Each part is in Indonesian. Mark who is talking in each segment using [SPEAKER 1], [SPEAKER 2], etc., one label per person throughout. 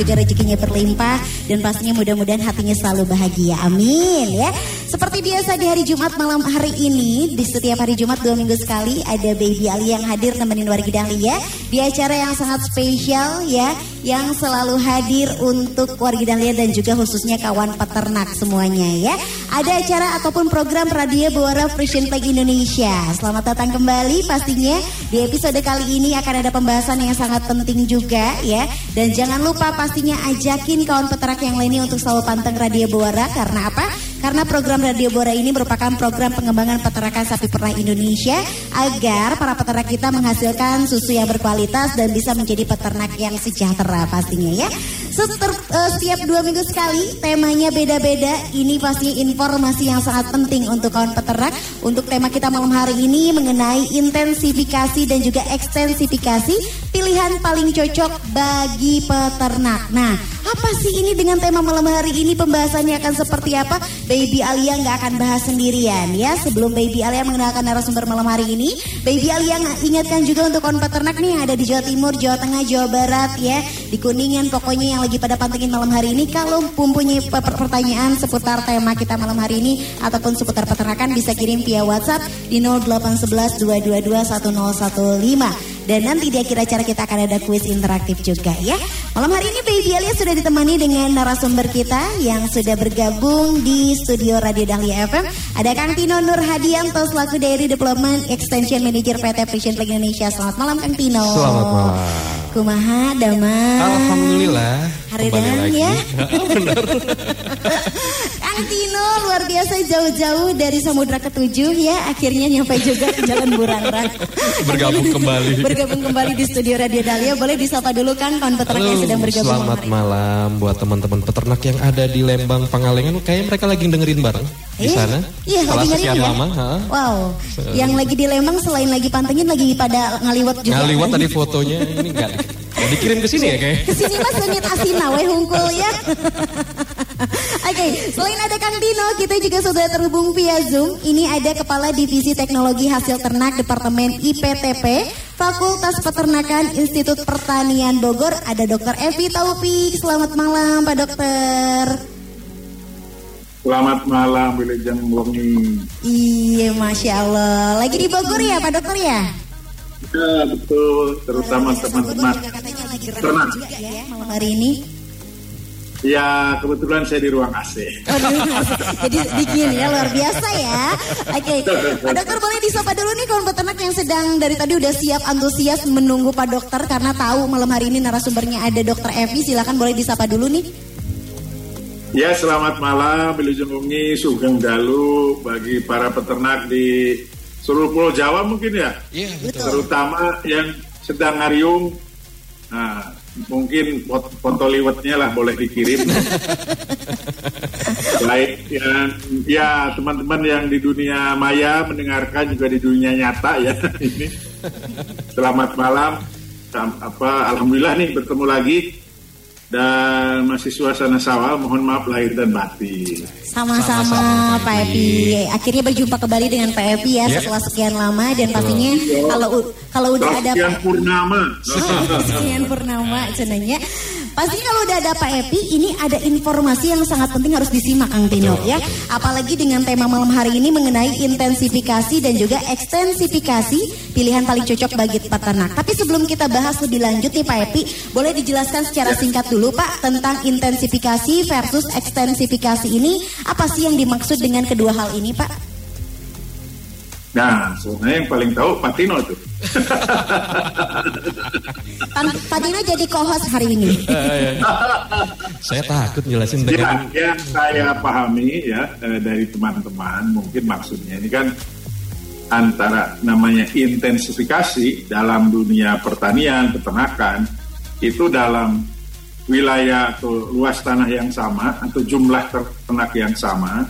[SPEAKER 1] Juga rezekinya berlimpah dan pastinya mudah-mudahan hatinya selalu bahagia. Amin ya. Seperti biasa di hari Jumat malam hari ini, di setiap hari Jumat dua minggu sekali ada Baby Ali yang hadir nemenin warga Dahlia di acara yang sangat spesial ya, yang selalu hadir untuk warga Dahlia dan juga khususnya kawan peternak semuanya ya. Ada acara ataupun program Radio Buara Frisian Flag Indonesia. Selamat datang kembali pastinya di episode kali ini akan ada pembahasan yang sangat penting juga ya. Dan jangan lupa pastinya ajakin kawan peternak yang lainnya untuk selalu panteng Radio Buara karena apa? Karena program Radio Bora ini merupakan program pengembangan peternakan sapi perah Indonesia agar para peternak kita menghasilkan susu yang berkualitas dan bisa menjadi peternak yang sejahtera pastinya ya. Seter, uh, setiap dua minggu sekali temanya beda-beda. Ini pasti informasi yang sangat penting untuk kawan peternak. Untuk tema kita malam hari ini mengenai intensifikasi dan juga ekstensifikasi pilihan paling cocok bagi peternak. Nah, apa sih ini dengan tema malam hari ini pembahasannya akan seperti apa? Baby Alia nggak akan bahas sendirian ya. Sebelum Baby Alia mengenalkan narasumber malam hari ini, Baby Alia ingatkan juga untuk kawan peternak nih yang ada di Jawa Timur, Jawa Tengah, Jawa Barat ya, di Kuningan pokoknya yang lagi pada pantengin malam hari ini. Kalau mempunyai pertanyaan seputar tema kita malam hari ini ataupun seputar peternakan bisa kirim via WhatsApp di 0811 222 1015. Dan nanti di akhir acara kita akan ada kuis interaktif juga ya. Malam hari ini Baby Alia sudah ditemani dengan narasumber kita yang sudah bergabung di studio Radio Dahlia FM. Ada Kang Tino Nur Hadianto selaku Dairy Development Extension Manager PT Frisian Flag Indonesia. Selamat malam Kang Tino.
[SPEAKER 2] Selamat malam.
[SPEAKER 1] Kumaha damai.
[SPEAKER 2] Alhamdulillah.
[SPEAKER 1] Hari dan ya.
[SPEAKER 2] Benar.
[SPEAKER 1] Kang Tino luar biasa jauh-jauh dari Samudra Ketujuh ya akhirnya nyampe juga ke Jalan Burangrang.
[SPEAKER 2] Bergabung kembali.
[SPEAKER 1] Bergabung kembali di studio Radio Dahlia. Boleh disapa dulu kan kawan peternak yang sedang bergabung
[SPEAKER 2] Selamat
[SPEAKER 1] malam hari
[SPEAKER 2] malam buat teman-teman peternak yang ada di Lembang Pangalengan. Kayaknya mereka lagi dengerin bareng di
[SPEAKER 1] Eh,
[SPEAKER 2] sana.
[SPEAKER 1] Iya,
[SPEAKER 2] Setelah
[SPEAKER 1] lagi
[SPEAKER 2] sekian
[SPEAKER 1] ya.
[SPEAKER 2] lama. ha?
[SPEAKER 1] Wow, yang lagi di Lembang selain lagi pantengin lagi pada ngaliwat juga.
[SPEAKER 2] Ngaliwat tadi fotonya ini enggak nggak dikirim ke sini ya kayak.
[SPEAKER 1] Ke sini mas sengit asina we hungkul ya. Oke, selain ada Kang Dino, kita juga sudah terhubung via Zoom. Ini ada Kepala Divisi Teknologi Hasil Ternak Departemen IPTP, Fakultas Peternakan Institut Pertanian Bogor. Ada Dr. Evi Taufik. Selamat malam, Pak Dokter.
[SPEAKER 3] Selamat malam Wilujeng Longi.
[SPEAKER 1] Iya, masya Allah. Lagi di Bogor ya, Pak Dokter ya?
[SPEAKER 3] Ya betul, terutama teman-teman.
[SPEAKER 1] Renang juga ya malam hari ini.
[SPEAKER 3] Ya kebetulan saya di ruang AC.
[SPEAKER 1] Waduh, jadi dingin ya luar biasa ya. Oke, Pak Dokter boleh disapa dulu nih kawan peternak yang sedang dari tadi udah siap antusias menunggu Pak Dokter karena tahu malam hari ini narasumbernya ada Dokter Evi. Silakan boleh disapa dulu nih.
[SPEAKER 3] Ya selamat malam Wilujeng Longi, Sugeng Dalu bagi para peternak di seluruh Pulau Jawa mungkin ya.
[SPEAKER 2] Iya,
[SPEAKER 1] Betul.
[SPEAKER 3] Terutama yang sedang ngariung. Nah, mungkin fot- foto liwetnya lah boleh dikirim. Baik yang ya teman-teman yang di dunia maya mendengarkan juga di dunia nyata ya ini. Selamat malam. Sam- apa alhamdulillah nih bertemu lagi dan masih suasana sawal mohon maaf lahir dan batin.
[SPEAKER 1] Sama-sama Pak Evi. Akhirnya berjumpa kembali dengan Pak Evi ya,
[SPEAKER 2] Ya.
[SPEAKER 1] setelah sekian lama dan pastinya kalau u- kalau udah ada
[SPEAKER 3] Sekian purnama.
[SPEAKER 1] Sekian purnama cenanya. Pasti kalau udah ada Pak Epi, ini ada informasi yang sangat penting harus disimak Kang Tino ya. Apalagi dengan tema malam hari ini mengenai intensifikasi dan juga ekstensifikasi pilihan paling cocok bagi peternak. Tapi sebelum kita bahas lebih lanjut nih Pak Epi, boleh dijelaskan secara singkat dulu Pak tentang intensifikasi versus ekstensifikasi ini apa sih yang dimaksud dengan kedua hal ini Pak?
[SPEAKER 3] Nah, sebenarnya yang paling tahu Pak Tino tuh.
[SPEAKER 1] Pan- Pak Tino jadi co-host hari ini.
[SPEAKER 2] Saya takut jelasin
[SPEAKER 3] Ya,
[SPEAKER 2] dengan
[SPEAKER 3] yang saya pahami ya eh, dari teman-teman mungkin maksudnya ini kan antara namanya intensifikasi dalam dunia pertanian, peternakan itu dalam wilayah atau luas tanah yang sama atau jumlah ternak yang sama,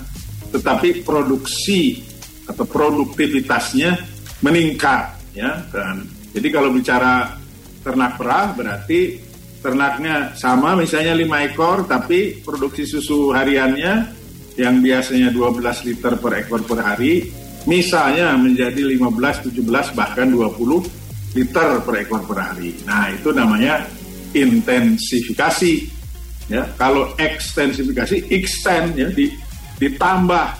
[SPEAKER 3] tetapi produksi atau produktivitasnya meningkat ya kan. Jadi kalau bicara ternak perah berarti ternaknya sama misalnya 5 ekor tapi produksi susu hariannya yang biasanya 12 liter per ekor per hari misalnya menjadi 15, 17 bahkan 20 liter per ekor per hari. Nah, itu namanya intensifikasi. Ya, kalau ekstensifikasi extend ya di, ditambah.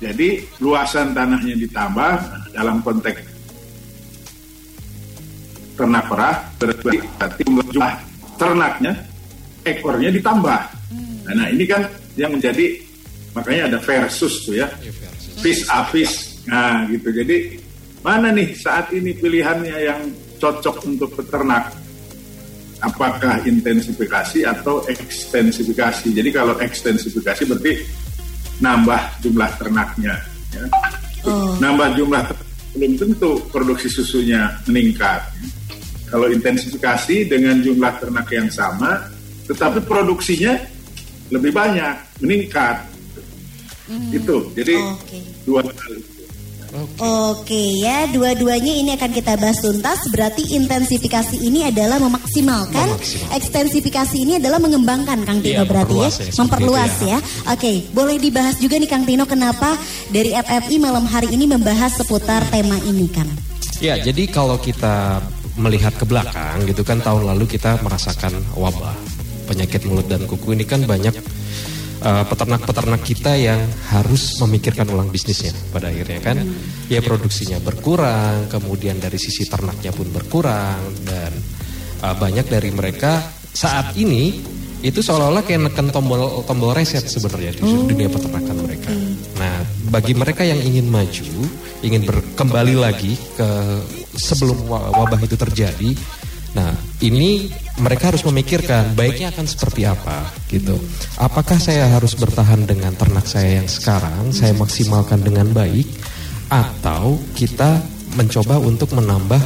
[SPEAKER 3] Jadi luasan tanahnya ditambah dalam konteks ternak perah berarti jumlah ternaknya ekornya ditambah. Nah, ini kan yang menjadi makanya ada versus tuh ya. Fish a fish Nah gitu, jadi mana nih saat ini pilihannya yang cocok untuk peternak? Apakah intensifikasi atau ekstensifikasi? Jadi kalau ekstensifikasi berarti nambah jumlah ternaknya. Ya. Oh. Nambah jumlah belum tentu produksi susunya meningkat. Kalau intensifikasi dengan jumlah ternak yang sama, tetapi produksinya lebih banyak, meningkat. Mm. Itu, jadi okay. dua hal
[SPEAKER 1] Oke. Oke ya, dua-duanya ini akan kita bahas tuntas. Berarti intensifikasi ini adalah memaksimalkan, Memaksimal. ekstensifikasi ini adalah mengembangkan Kang Tino iya, berarti ya, ya memperluas ya. ya. Oke, boleh dibahas juga nih Kang Tino kenapa dari FFI malam hari ini membahas seputar tema ini Kang?
[SPEAKER 2] Ya, jadi kalau kita melihat ke belakang gitu kan tahun lalu kita merasakan wabah penyakit mulut dan kuku ini kan banyak peternak-peternak uh, kita yang harus memikirkan ulang bisnisnya pada akhirnya kan ya produksinya berkurang kemudian dari sisi ternaknya pun berkurang dan uh, banyak dari mereka saat ini itu seolah-olah kayak neken tombol tombol reset sebenarnya di oh. dunia peternakan mereka. Nah, bagi mereka yang ingin maju, ingin berkembali lagi ke sebelum wabah itu terjadi, Nah, ini mereka harus memikirkan baiknya akan seperti apa gitu. Apakah saya harus bertahan dengan ternak saya yang sekarang, saya maksimalkan dengan baik atau kita mencoba untuk menambah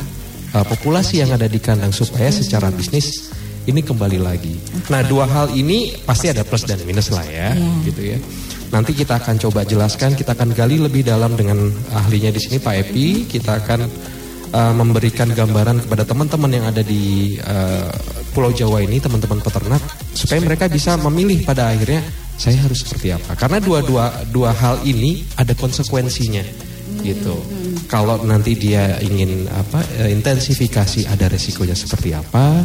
[SPEAKER 2] uh, populasi yang ada di kandang supaya secara bisnis ini kembali lagi. Nah, dua hal ini pasti ada plus dan minus lah ya, yeah. gitu ya. Nanti kita akan coba jelaskan, kita akan gali lebih dalam dengan ahlinya di sini Pak Epi, kita akan uh, memberikan gambaran kepada teman-teman yang ada di uh, Pulau Jawa ini, teman-teman peternak, supaya mereka bisa memilih pada akhirnya saya harus seperti apa. Karena dua-dua dua hal ini ada konsekuensinya, gitu. Kalau nanti dia ingin apa uh, intensifikasi, ada resikonya seperti apa.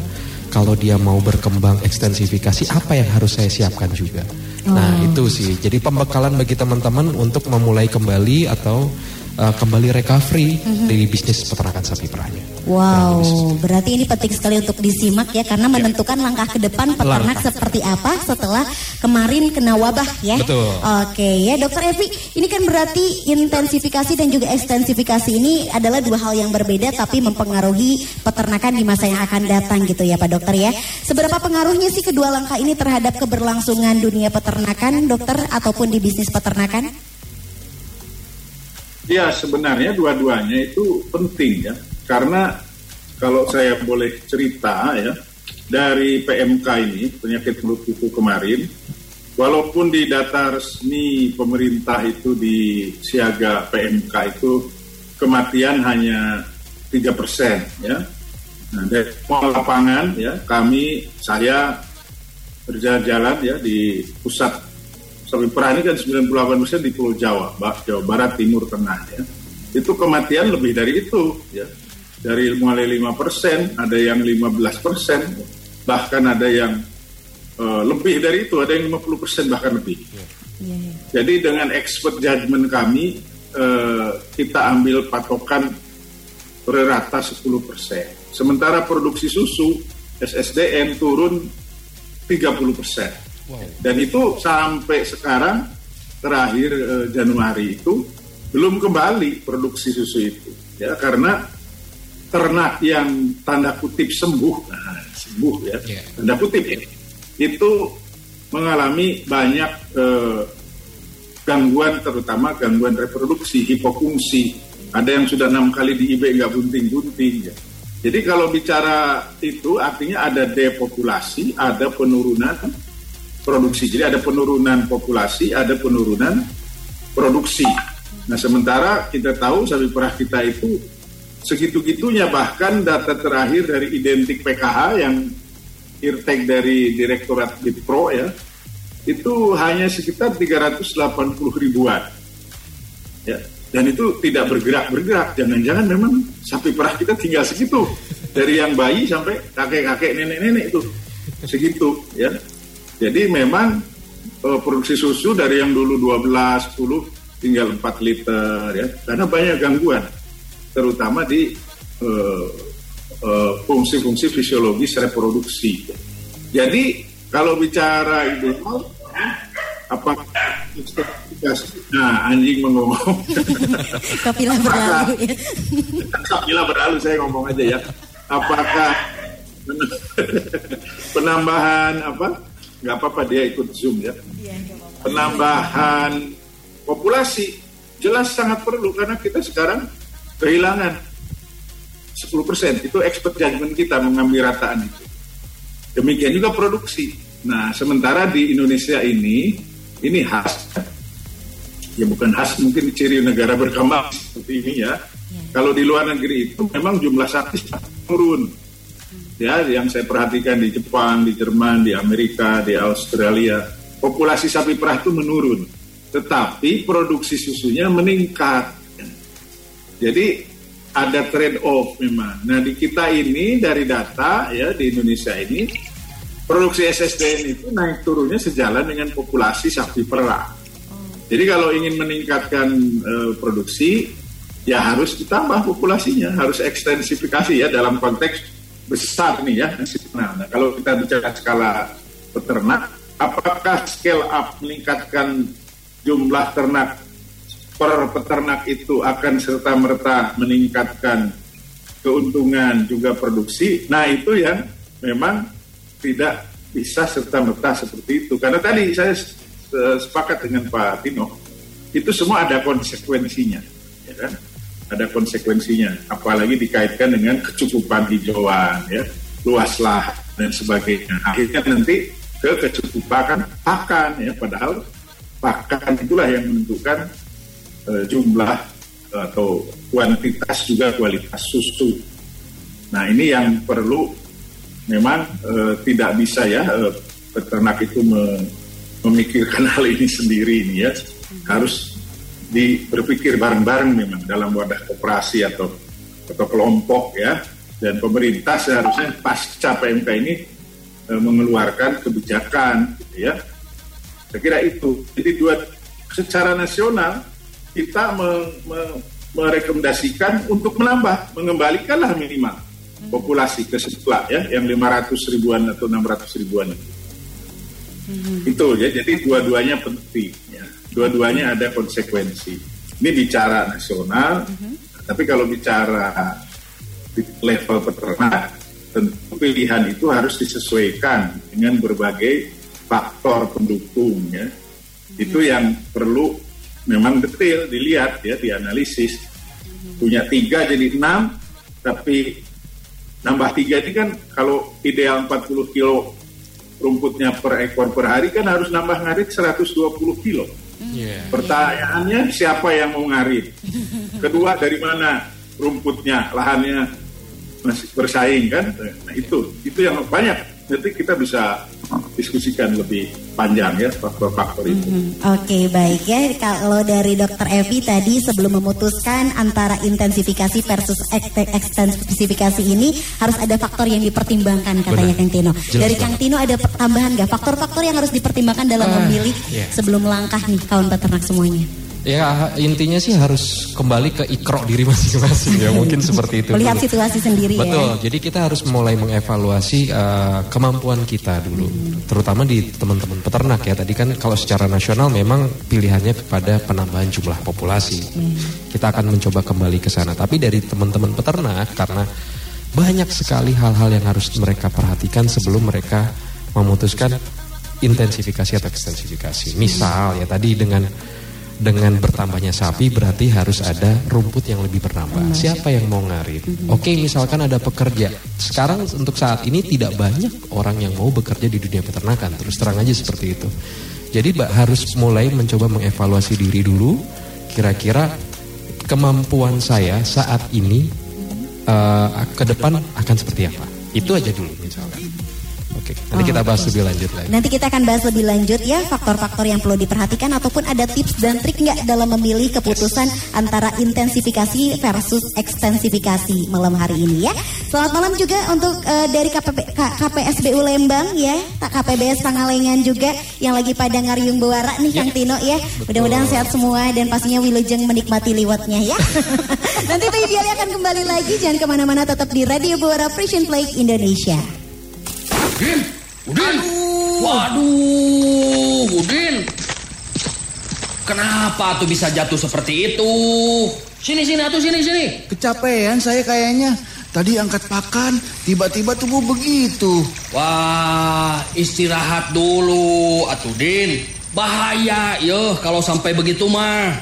[SPEAKER 2] Kalau dia mau berkembang ekstensifikasi, apa yang harus saya siapkan juga. Nah oh. itu sih. Jadi pembekalan bagi teman-teman untuk memulai kembali atau uh, kembali recovery mm-hmm. di bisnis peternakan sapi perahnya.
[SPEAKER 1] Wow, berarti ini penting sekali untuk disimak ya karena ya. menentukan langkah ke depan peternak langkah. seperti apa setelah kemarin kena wabah ya.
[SPEAKER 2] Betul.
[SPEAKER 1] Oke ya, Dokter Evi, ini kan berarti intensifikasi dan juga ekstensifikasi ini adalah dua hal yang berbeda tapi mempengaruhi peternakan di masa yang akan datang gitu ya Pak Dokter ya. Seberapa pengaruhnya sih kedua langkah ini terhadap keberlangsungan dunia peternakan, Dokter ataupun di bisnis peternakan?
[SPEAKER 3] Ya sebenarnya dua-duanya itu penting ya. Karena kalau saya boleh cerita ya dari PMK ini penyakit mulut kuku kemarin walaupun di data resmi pemerintah itu di siaga PMK itu kematian hanya tiga persen ya. Nah dari lapangan ya kami saya berjalan-jalan ya di pusat sapi perah ini kan 98 persen di Pulau Jawa, Jawa Barat, Timur, Tengah ya. Itu kematian lebih dari itu ya. Dari mulai 5 persen, ada yang 15 persen, bahkan ada yang uh, lebih dari itu, ada yang 50 persen bahkan lebih. Ya. Ya, ya. Jadi dengan expert judgment kami, uh, kita ambil patokan rata 10 persen. Sementara produksi susu SSDN turun 30 persen. Dan itu sampai sekarang terakhir eh, Januari itu belum kembali produksi susu itu ya karena ternak yang tanda kutip sembuh nah, sembuh ya yeah. tanda kutip ya itu mengalami banyak eh, gangguan terutama gangguan reproduksi hipofungsi Ada yang sudah enam kali di IB nggak bunting-bunting. Ya. Jadi kalau bicara itu artinya ada depopulasi, ada penurunan produksi. Jadi ada penurunan populasi, ada penurunan produksi. Nah sementara kita tahu sapi perah kita itu segitu-gitunya bahkan data terakhir dari identik PKH yang irtek dari Direktorat Bitpro ya itu hanya sekitar 380 ribuan. Ya, dan itu tidak bergerak-bergerak. Jangan-jangan memang sapi perah kita tinggal segitu. Dari yang bayi sampai kakek-kakek, nenek-nenek itu. Segitu ya. Jadi memang uh, produksi susu dari yang dulu 12, 10 tinggal 4 liter ya. Karena banyak gangguan. Terutama di uh, uh, fungsi-fungsi fisiologis reproduksi. Jadi kalau bicara ideal apa nah anjing mengomong
[SPEAKER 1] kapilah berlalu ya
[SPEAKER 3] kapilah berlalu saya ngomong aja ya apakah penambahan apa nggak apa-apa dia ikut zoom ya penambahan populasi jelas sangat perlu karena kita sekarang kehilangan 10% itu expert judgment kita mengambil rataan itu demikian juga produksi nah sementara di Indonesia ini ini khas ya bukan khas mungkin ciri negara berkembang seperti ini ya. ya. Kalau di luar negeri itu memang jumlah sapi turun. Ya, yang saya perhatikan di Jepang, di Jerman, di Amerika, di Australia, populasi sapi perah itu menurun. Tetapi produksi susunya meningkat. Jadi ada trade off memang. Nah, di kita ini dari data ya di Indonesia ini produksi SSDN itu naik turunnya sejalan dengan populasi sapi perah. Jadi kalau ingin meningkatkan uh, produksi, ya harus ditambah populasinya, harus ekstensifikasi ya dalam konteks besar nih ya nasional. Nah, kalau kita bicara skala peternak, apakah scale up meningkatkan jumlah ternak per peternak itu akan serta merta meningkatkan keuntungan juga produksi? Nah itu yang memang tidak bisa serta-merta seperti itu. Karena tadi saya sepakat dengan Pak Tino, itu semua ada konsekuensinya. Ya kan? Ada konsekuensinya, apalagi dikaitkan dengan kecukupan hijauan, ya, luas lahan dan sebagainya. Akhirnya nanti ke kecukupan pakan, ya, padahal pakan itulah yang menentukan uh, jumlah atau kuantitas juga kualitas susu. Nah ini yang perlu memang uh, tidak bisa ya uh, peternak itu me, memikirkan hal ini sendiri ini ya harus di berpikir bareng-bareng memang dalam wadah koperasi atau atau kelompok ya dan pemerintah seharusnya pasca PMK ini e, mengeluarkan kebijakan gitu ya saya kira itu jadi dua secara nasional kita me, me, merekomendasikan untuk menambah mengembalikanlah minimal populasi ke sebelah ya yang 500 ribuan atau 600 ribuan itu. Hmm. Itu ya, jadi dua-duanya penting. Dua-duanya ada konsekuensi. Ini bicara nasional, hmm. tapi kalau bicara di level peternak, tentu pilihan itu harus disesuaikan dengan berbagai faktor pendukung ya. Hmm. Itu yang perlu memang detail dilihat ya, dianalisis. Hmm. Punya tiga jadi enam, tapi nambah tiga ini kan kalau ideal 40 kilo rumputnya per ekor per hari kan harus nambah ngarit 120 kilo. Yeah. Pertanyaannya siapa yang mau ngarit? Kedua dari mana rumputnya, lahannya masih bersaing kan? Nah itu itu yang banyak nanti kita bisa diskusikan lebih panjang ya faktor-faktor itu. Mm -hmm.
[SPEAKER 1] Oke okay, baik ya kalau dari Dokter Evi tadi sebelum memutuskan antara intensifikasi versus ekstensifikasi ini harus ada faktor yang dipertimbangkan katanya Kang Tino. Jelas dari Kang Tino ada tambahan nggak faktor-faktor yang harus dipertimbangkan dalam uh, memilih yeah. sebelum langkah nih kawan peternak semuanya?
[SPEAKER 2] Ya intinya sih harus kembali ke ikro diri masing-masing ya mungkin seperti itu.
[SPEAKER 1] Melihat dulu. situasi sendiri
[SPEAKER 2] Betul. ya. Betul. Jadi kita harus mulai mengevaluasi uh, kemampuan kita dulu, hmm. terutama di teman-teman peternak ya. Tadi kan kalau secara nasional memang pilihannya kepada penambahan jumlah populasi. Hmm. Kita akan mencoba kembali ke sana. Tapi dari teman-teman peternak karena banyak sekali hal-hal yang harus mereka perhatikan sebelum mereka memutuskan intensifikasi atau ekstensifikasi. Misal ya tadi dengan dengan bertambahnya sapi berarti harus ada rumput yang lebih bertambah. Siapa yang mau ngarit? Oke, misalkan ada pekerja. Sekarang untuk saat ini tidak banyak orang yang mau bekerja di dunia peternakan. Terus terang aja seperti itu. Jadi Mbak harus mulai mencoba mengevaluasi diri dulu. Kira-kira kemampuan saya saat ini uh, ke depan akan seperti apa? Itu aja dulu misalkan. Oke, nanti kita bahas lebih lanjut lagi.
[SPEAKER 1] Nanti kita akan bahas lebih lanjut ya faktor-faktor yang perlu diperhatikan ataupun ada tips dan trik nggak dalam memilih keputusan antara intensifikasi versus ekstensifikasi malam hari ini ya. Selamat malam juga untuk uh, dari KPP, K, KPSBU Lembang ya, tak KPBS Pangalengan juga yang lagi pada ngariung buara nih Kang Tino ya. Mudah-mudahan sehat semua dan pastinya Wilujeng menikmati liwatnya ya. Nanti Biali akan kembali lagi jangan ke mana-mana tetap di Radio Buara Frisian Play Indonesia.
[SPEAKER 4] Udin, Udin. Waduh, Udin. Kenapa tuh bisa jatuh seperti itu? Sini, sini, atuh, sini, sini.
[SPEAKER 5] Kecapean saya kayaknya. Tadi angkat pakan, tiba-tiba tubuh begitu.
[SPEAKER 4] Wah, istirahat dulu, atuh, Din. Bahaya, yo kalau sampai begitu mah.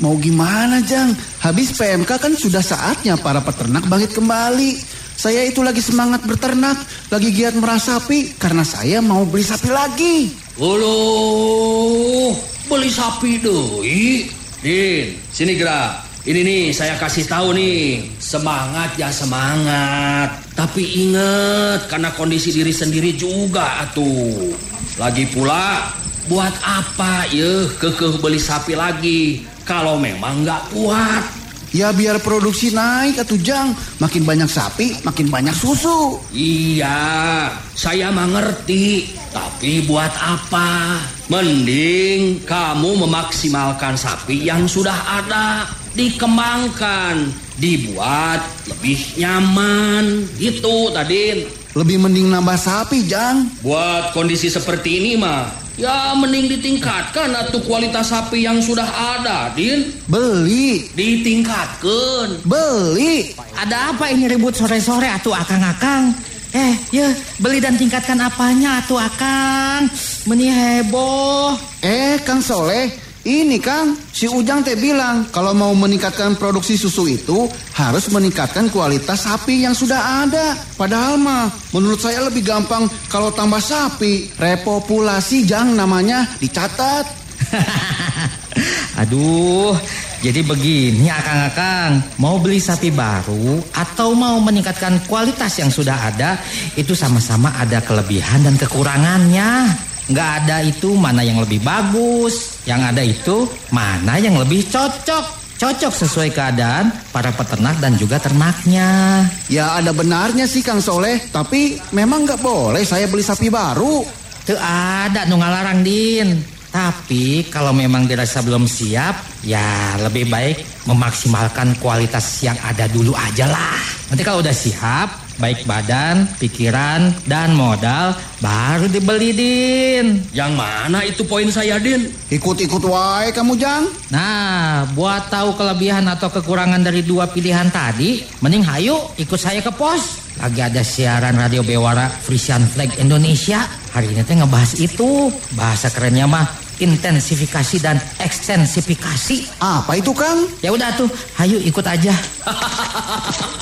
[SPEAKER 5] Mau gimana, Jang? Habis PMK kan sudah saatnya para peternak bangkit kembali. Saya itu lagi semangat berternak, lagi giat merah sapi karena saya mau beli sapi lagi.
[SPEAKER 4] Ulu, beli sapi doi. Din, sini gerak. Ini nih saya kasih tahu nih, semangat ya semangat. Tapi ingat karena kondisi diri sendiri juga atuh. Lagi pula buat apa ya kekeh beli sapi lagi kalau memang nggak kuat.
[SPEAKER 5] Ya biar produksi naik atau jang. Makin banyak sapi makin banyak susu.
[SPEAKER 4] Iya saya mah ngerti. Tapi buat apa? Mending kamu memaksimalkan sapi yang sudah ada Dikembangkan Dibuat lebih nyaman. Gitu tadi
[SPEAKER 5] Lebih mending nambah sapi jang
[SPEAKER 4] Buat kondisi seperti ini mah Ya mending ditingkatkan atau kualitas sapi yang sudah ada, Din.
[SPEAKER 5] Beli.
[SPEAKER 4] Ditingkatkan.
[SPEAKER 5] Beli.
[SPEAKER 6] Ada apa ini ribut sore-sore atuh akang-akang? Eh, ya beli dan tingkatkan apanya atuh akang? Meni heboh.
[SPEAKER 5] Eh, Kang Soleh, ini Kang, si Ujang teh bilang kalau mau meningkatkan produksi susu itu harus meningkatkan kualitas sapi yang sudah ada. Padahal mah menurut saya lebih gampang kalau tambah sapi. Repopulasi Jang namanya dicatat.
[SPEAKER 6] Aduh, jadi begini akang-akang, mau beli sapi baru atau mau meningkatkan kualitas yang sudah ada, itu sama-sama ada kelebihan dan kekurangannya. Nggak ada itu mana yang lebih bagus, yang ada itu mana yang lebih cocok. Cocok sesuai keadaan para peternak dan juga ternaknya.
[SPEAKER 5] Ya ada benarnya sih Kang Soleh, tapi memang nggak boleh saya beli sapi baru.
[SPEAKER 6] Tuh ada nu ngalarang din. Tapi kalau memang dirasa belum siap, ya lebih baik memaksimalkan kualitas yang ada dulu aja lah. Nanti kalau udah siap, baik badan, pikiran, dan modal, baru dibeli din.
[SPEAKER 4] Yang mana itu poin saya, Din?
[SPEAKER 5] Ikut-ikut wae kamu Jang.
[SPEAKER 6] Nah, buat tahu kelebihan atau kekurangan dari dua pilihan tadi, mending hayu ikut saya ke pos. Lagi ada siaran Radio Bewara Frisian Flag Indonesia. Hari ini teh ngebahas itu. Bahasa kerennya mah intensifikasi dan ekstensifikasi.
[SPEAKER 5] Apa itu Kang?
[SPEAKER 6] Ya udah tuh, hayu ikut aja.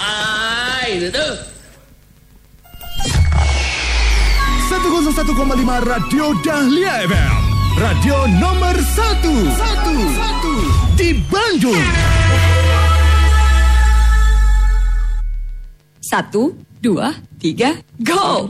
[SPEAKER 4] itu tuh.
[SPEAKER 7] 101,5 Radio Dahlia FM. Radio nomor 1. 1. Di Bandung.
[SPEAKER 8] Satu, dua, tiga, go!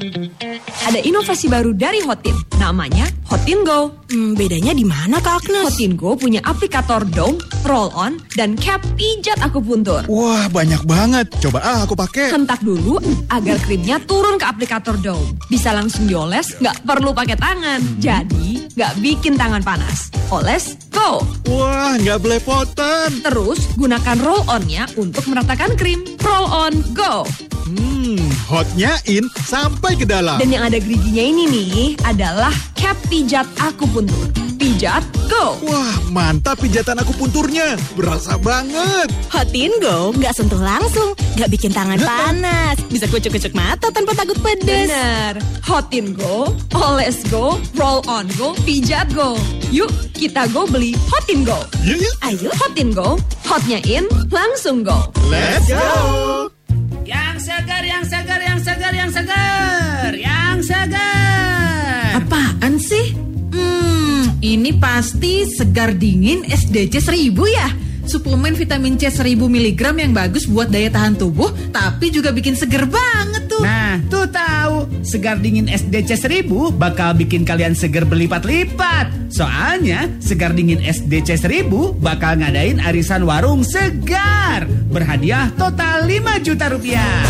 [SPEAKER 8] Ada inovasi baru dari Hotin, namanya Hotin Go.
[SPEAKER 9] Hmm, bedanya di mana Kak Agnes?
[SPEAKER 8] Hotin Go punya aplikator dome, roll on, dan cap pijat akupuntur.
[SPEAKER 7] Wah, banyak banget. Coba ah aku pakai.
[SPEAKER 8] Hentak dulu agar krimnya turun ke aplikator dome. Bisa langsung dioles, nggak perlu pakai tangan. Jadi, nggak bikin tangan panas. Oles, go!
[SPEAKER 7] Wah, nggak belepotan.
[SPEAKER 8] Terus, gunakan roll on-nya untuk meratakan krim. Roll on, go!
[SPEAKER 7] Hmm, hotnya in sampai ke dalam.
[SPEAKER 8] Dan yang ada geriginya ini nih adalah cap pijat akupuntur. Pijat Go.
[SPEAKER 10] Wah, mantap pijatan aku punturnya. Berasa banget.
[SPEAKER 9] Hotin Go nggak sentuh langsung, nggak bikin tangan panas, bisa kucuk-kucuk mata tanpa takut pedes.
[SPEAKER 8] Bener. Hotin Go, oles Go, roll on Go, pijat Go. Yuk kita go beli Hotin Go.
[SPEAKER 10] Yuk, yuk.
[SPEAKER 8] Ayo Hotin Go, hotnya in, langsung go.
[SPEAKER 10] Let's go.
[SPEAKER 11] Yang segar, yang segar, yang segar, yang segar.
[SPEAKER 12] Apaan sih? Hmm, ini pasti segar dingin SDC 1000 ya? Suplemen vitamin C 1000 mg yang bagus buat daya tahan tubuh, tapi juga bikin seger banget tuh.
[SPEAKER 7] Nah, tuh tahu. Segar dingin SDC 1000 bakal bikin kalian seger berlipat-lipat. Soalnya, Segar dingin SDC 1000 bakal ngadain arisan warung segar. Berhadiah total 5 juta rupiah.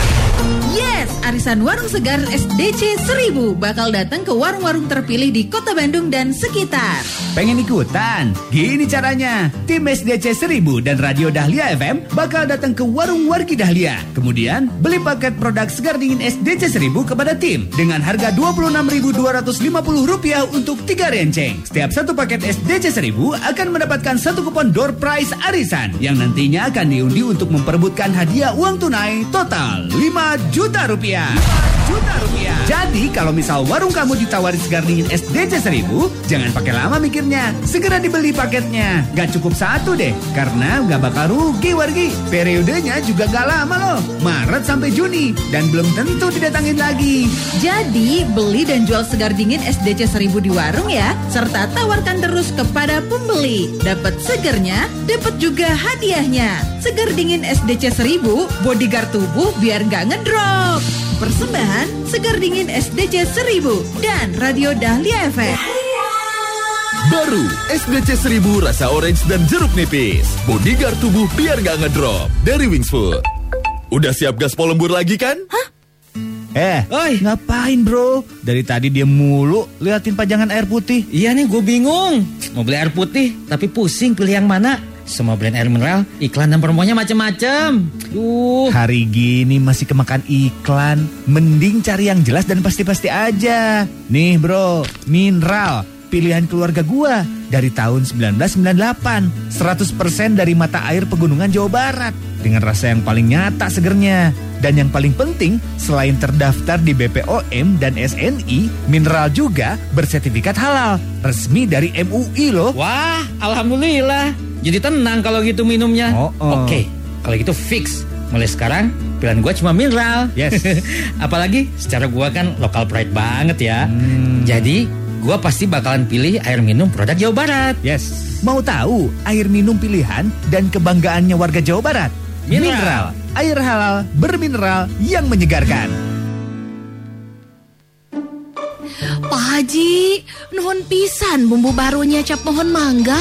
[SPEAKER 12] Yes, arisan warung segar SDC 1000 bakal datang ke warung-warung terpilih di Kota Bandung dan sekitar.
[SPEAKER 7] Pengen ikutan? Gini caranya. Tim SDC 1000 dan Radio Dahlia FM bakal datang ke warung Wargi Dahlia. Kemudian beli paket produk segar dingin SDC 1000 kepada tim dengan harga Rp26.250 untuk 3 renceng. Setiap satu paket SDC 1000 akan mendapatkan satu kupon door prize arisan yang nantinya akan diundi untuk memperebutkan hadiah uang tunai total 5 juta rupiah. Juta rupiah. Jadi kalau misal warung kamu ditawari segar dingin SDC 1000, jangan pakai lama mikirnya. Segera dibeli paketnya. Gak cukup satu deh, karena gak bakal rugi wargi. Periodenya juga gak lama loh, Maret sampai Juni. Dan belum tentu didatangin lagi.
[SPEAKER 12] Jadi, beli dan jual segar dingin SDC 1000 di warung ya, serta tawarkan terus kepada pembeli. Dapat segernya, dapat juga hadiahnya. Segar dingin SDC 1000, bodyguard tubuh biar nggak ngedrop. Persembahan Segar Dingin SDC 1000 dan Radio Dahlia FM.
[SPEAKER 10] Baru SDC 1000 rasa orange dan jeruk nipis. Bodyguard tubuh biar gak ngedrop. Dari Wings Food. Udah siap gaspol lembur lagi kan?
[SPEAKER 7] Eh,
[SPEAKER 6] Oi.
[SPEAKER 7] ngapain bro? Dari tadi dia mulu liatin pajangan air putih.
[SPEAKER 6] Iya nih gue bingung. Mau beli air putih tapi pusing pilih yang mana. Semua brand air mineral, iklan dan promonya macem-macem. Duh.
[SPEAKER 7] Hari gini masih kemakan iklan. Mending cari yang jelas dan pasti-pasti aja. Nih bro, mineral. Pilihan keluarga gua dari tahun 1998. 100% dari mata air pegunungan Jawa Barat. Dengan rasa yang paling nyata segernya. Dan yang paling penting, selain terdaftar di BPOM dan SNI, mineral juga bersertifikat halal. Resmi dari MUI loh.
[SPEAKER 6] Wah, alhamdulillah. Jadi tenang kalau gitu minumnya.
[SPEAKER 7] Oh, oh.
[SPEAKER 6] Oke, kalau gitu fix. Mulai sekarang pilihan gue cuma mineral.
[SPEAKER 7] Yes.
[SPEAKER 6] Apalagi secara gue kan lokal pride banget ya.
[SPEAKER 7] Hmm.
[SPEAKER 6] Jadi gue pasti bakalan pilih air minum produk Jawa Barat.
[SPEAKER 7] Yes. Mau tahu air minum pilihan dan kebanggaannya warga Jawa Barat?
[SPEAKER 6] Mineral.
[SPEAKER 7] Air halal bermineral yang menyegarkan.
[SPEAKER 9] Pak Haji, nuhun pisan bumbu barunya cap pohon mangga.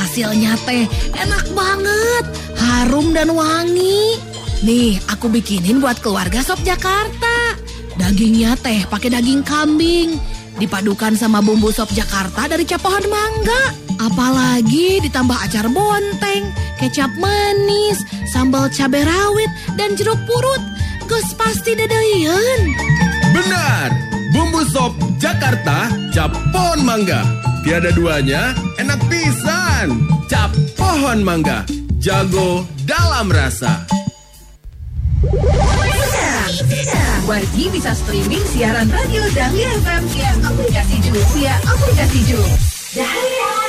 [SPEAKER 9] Hasilnya teh enak banget, harum dan wangi. Nih, aku bikinin buat keluarga sop Jakarta. Dagingnya teh pakai daging kambing, dipadukan sama bumbu sop Jakarta dari cap pohon mangga. Apalagi ditambah acar bonteng, kecap manis, sambal cabai rawit, dan jeruk purut. Gus pasti dedeyen.
[SPEAKER 10] Benar. Bumbu sop Jakarta cap pohon mangga. Tiada duanya, enak pisan. Cap pohon mangga. Jago dalam rasa.
[SPEAKER 12] Wargi bisa streaming siaran radio Dahlia FM via aplikasi Ju, via aplikasi Ju. Dahlia.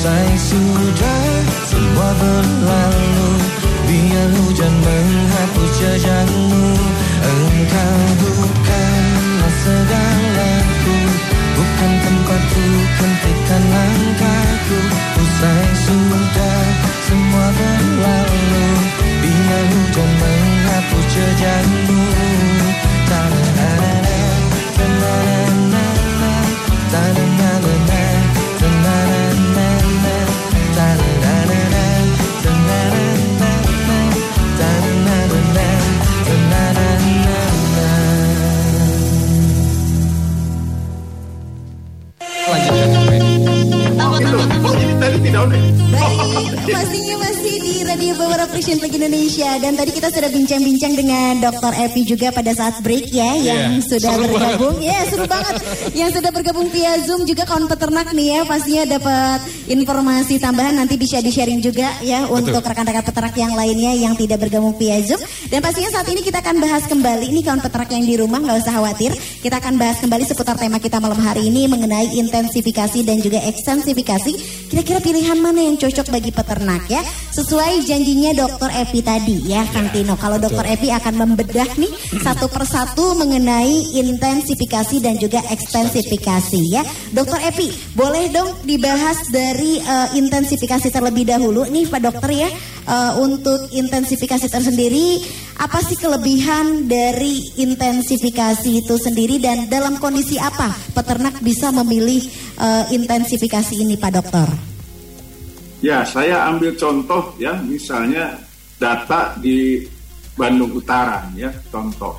[SPEAKER 13] Usai sudah semua berlalu. Biar hujan menghapus
[SPEAKER 1] Indonesia dan tadi kita sudah bincang-bincang dengan Dr. Epi juga pada saat break ya yang sudah
[SPEAKER 14] seru
[SPEAKER 1] bergabung. Ya, seru banget. yang sudah bergabung via Zoom juga kawan peternak nih ya pastinya dapat informasi tambahan nanti bisa di-sharing juga ya untuk rekan-rekan peternak yang lainnya yang tidak bergabung via Zoom. Dan pastinya saat ini kita akan bahas kembali ini kawan peternak yang di rumah nggak usah khawatir. Kita akan bahas kembali seputar tema kita malam hari ini mengenai intensifikasi dan juga ekstensifikasi. Kira-kira pilihan mana yang cocok bagi peternak ya? Sesuai janjinya Dokter Epi tadi ya, Kang Tino. Kalau Dokter Epi akan membedah nih satu persatu mengenai intensifikasi dan juga ekstensifikasi ya. Dokter Epi, boleh dong dibahas dari eh, intensifikasi terlebih dahulu nih Pak Dokter ya. Eh, untuk intensifikasi tersendiri, apa sih kelebihan dari intensifikasi itu sendiri dan dalam kondisi apa peternak bisa memilih eh, intensifikasi ini Pak Dokter?
[SPEAKER 3] Ya, saya ambil contoh ya, misalnya data di Bandung Utara ya, contoh.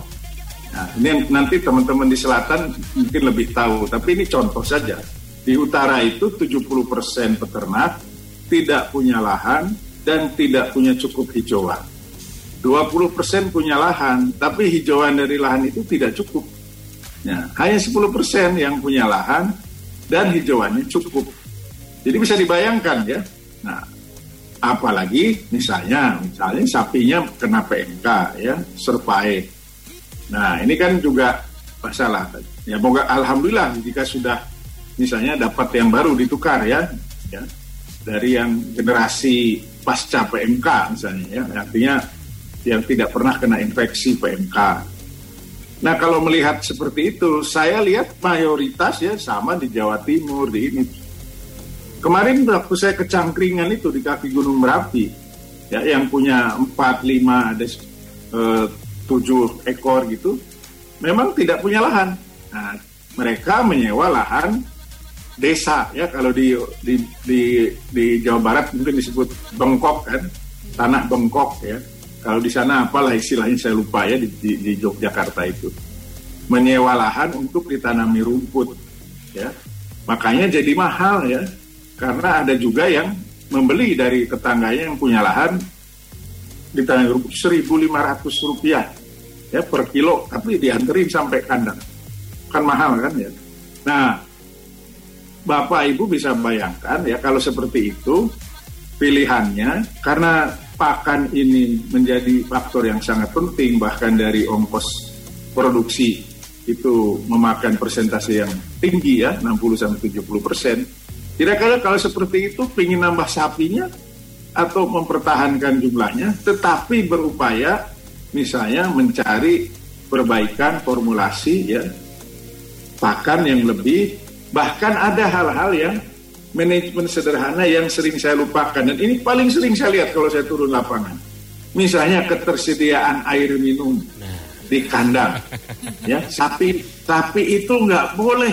[SPEAKER 3] Nah, ini nanti teman-teman di selatan mungkin lebih tahu, tapi ini contoh saja. Di utara itu 70% peternak tidak punya lahan dan tidak punya cukup hijauan. 20% punya lahan, tapi hijauan dari lahan itu tidak cukup. Ya, hanya 10% yang punya lahan dan hijauannya cukup. Jadi bisa dibayangkan ya. Nah, apalagi misalnya, misalnya sapinya kena PMK ya, serpai. Nah, ini kan juga masalah. Ya, moga alhamdulillah jika sudah misalnya dapat yang baru ditukar ya, ya dari yang generasi pasca PMK misalnya ya, artinya yang tidak pernah kena infeksi PMK. Nah kalau melihat seperti itu, saya lihat mayoritas ya sama di Jawa Timur di ini. Kemarin waktu saya ke Cangkringan itu di kaki Gunung Merapi, ya yang punya 4, 5, ada eh, 7 ekor gitu, memang tidak punya lahan. Nah, mereka menyewa lahan desa ya. Kalau di di di, di Jawa Barat mungkin disebut bengkok kan, tanah bengkok ya. Kalau di sana apalah istilahnya saya lupa ya di, di, di Yogyakarta itu. Menyewa lahan untuk ditanami rumput ya. Makanya jadi mahal ya. Karena ada juga yang membeli dari tetangganya yang punya lahan ditanami rumput 1.500 rupiah ya per kilo. Tapi dianterin sampai kandang. Kan mahal kan ya. Nah bapak ibu bisa bayangkan ya kalau seperti itu pilihannya karena pakan ini menjadi faktor yang sangat penting bahkan dari ongkos produksi itu memakan persentase yang tinggi ya 60 sampai 70 persen. Kira-kira kalau seperti itu ingin nambah sapinya atau mempertahankan jumlahnya, tetapi berupaya misalnya mencari perbaikan formulasi ya pakan yang lebih bahkan ada hal-hal yang manajemen sederhana yang sering saya lupakan. Dan ini paling sering saya lihat kalau saya turun lapangan. Misalnya ketersediaan air minum di kandang. Ya sapi. Sapi itu nggak boleh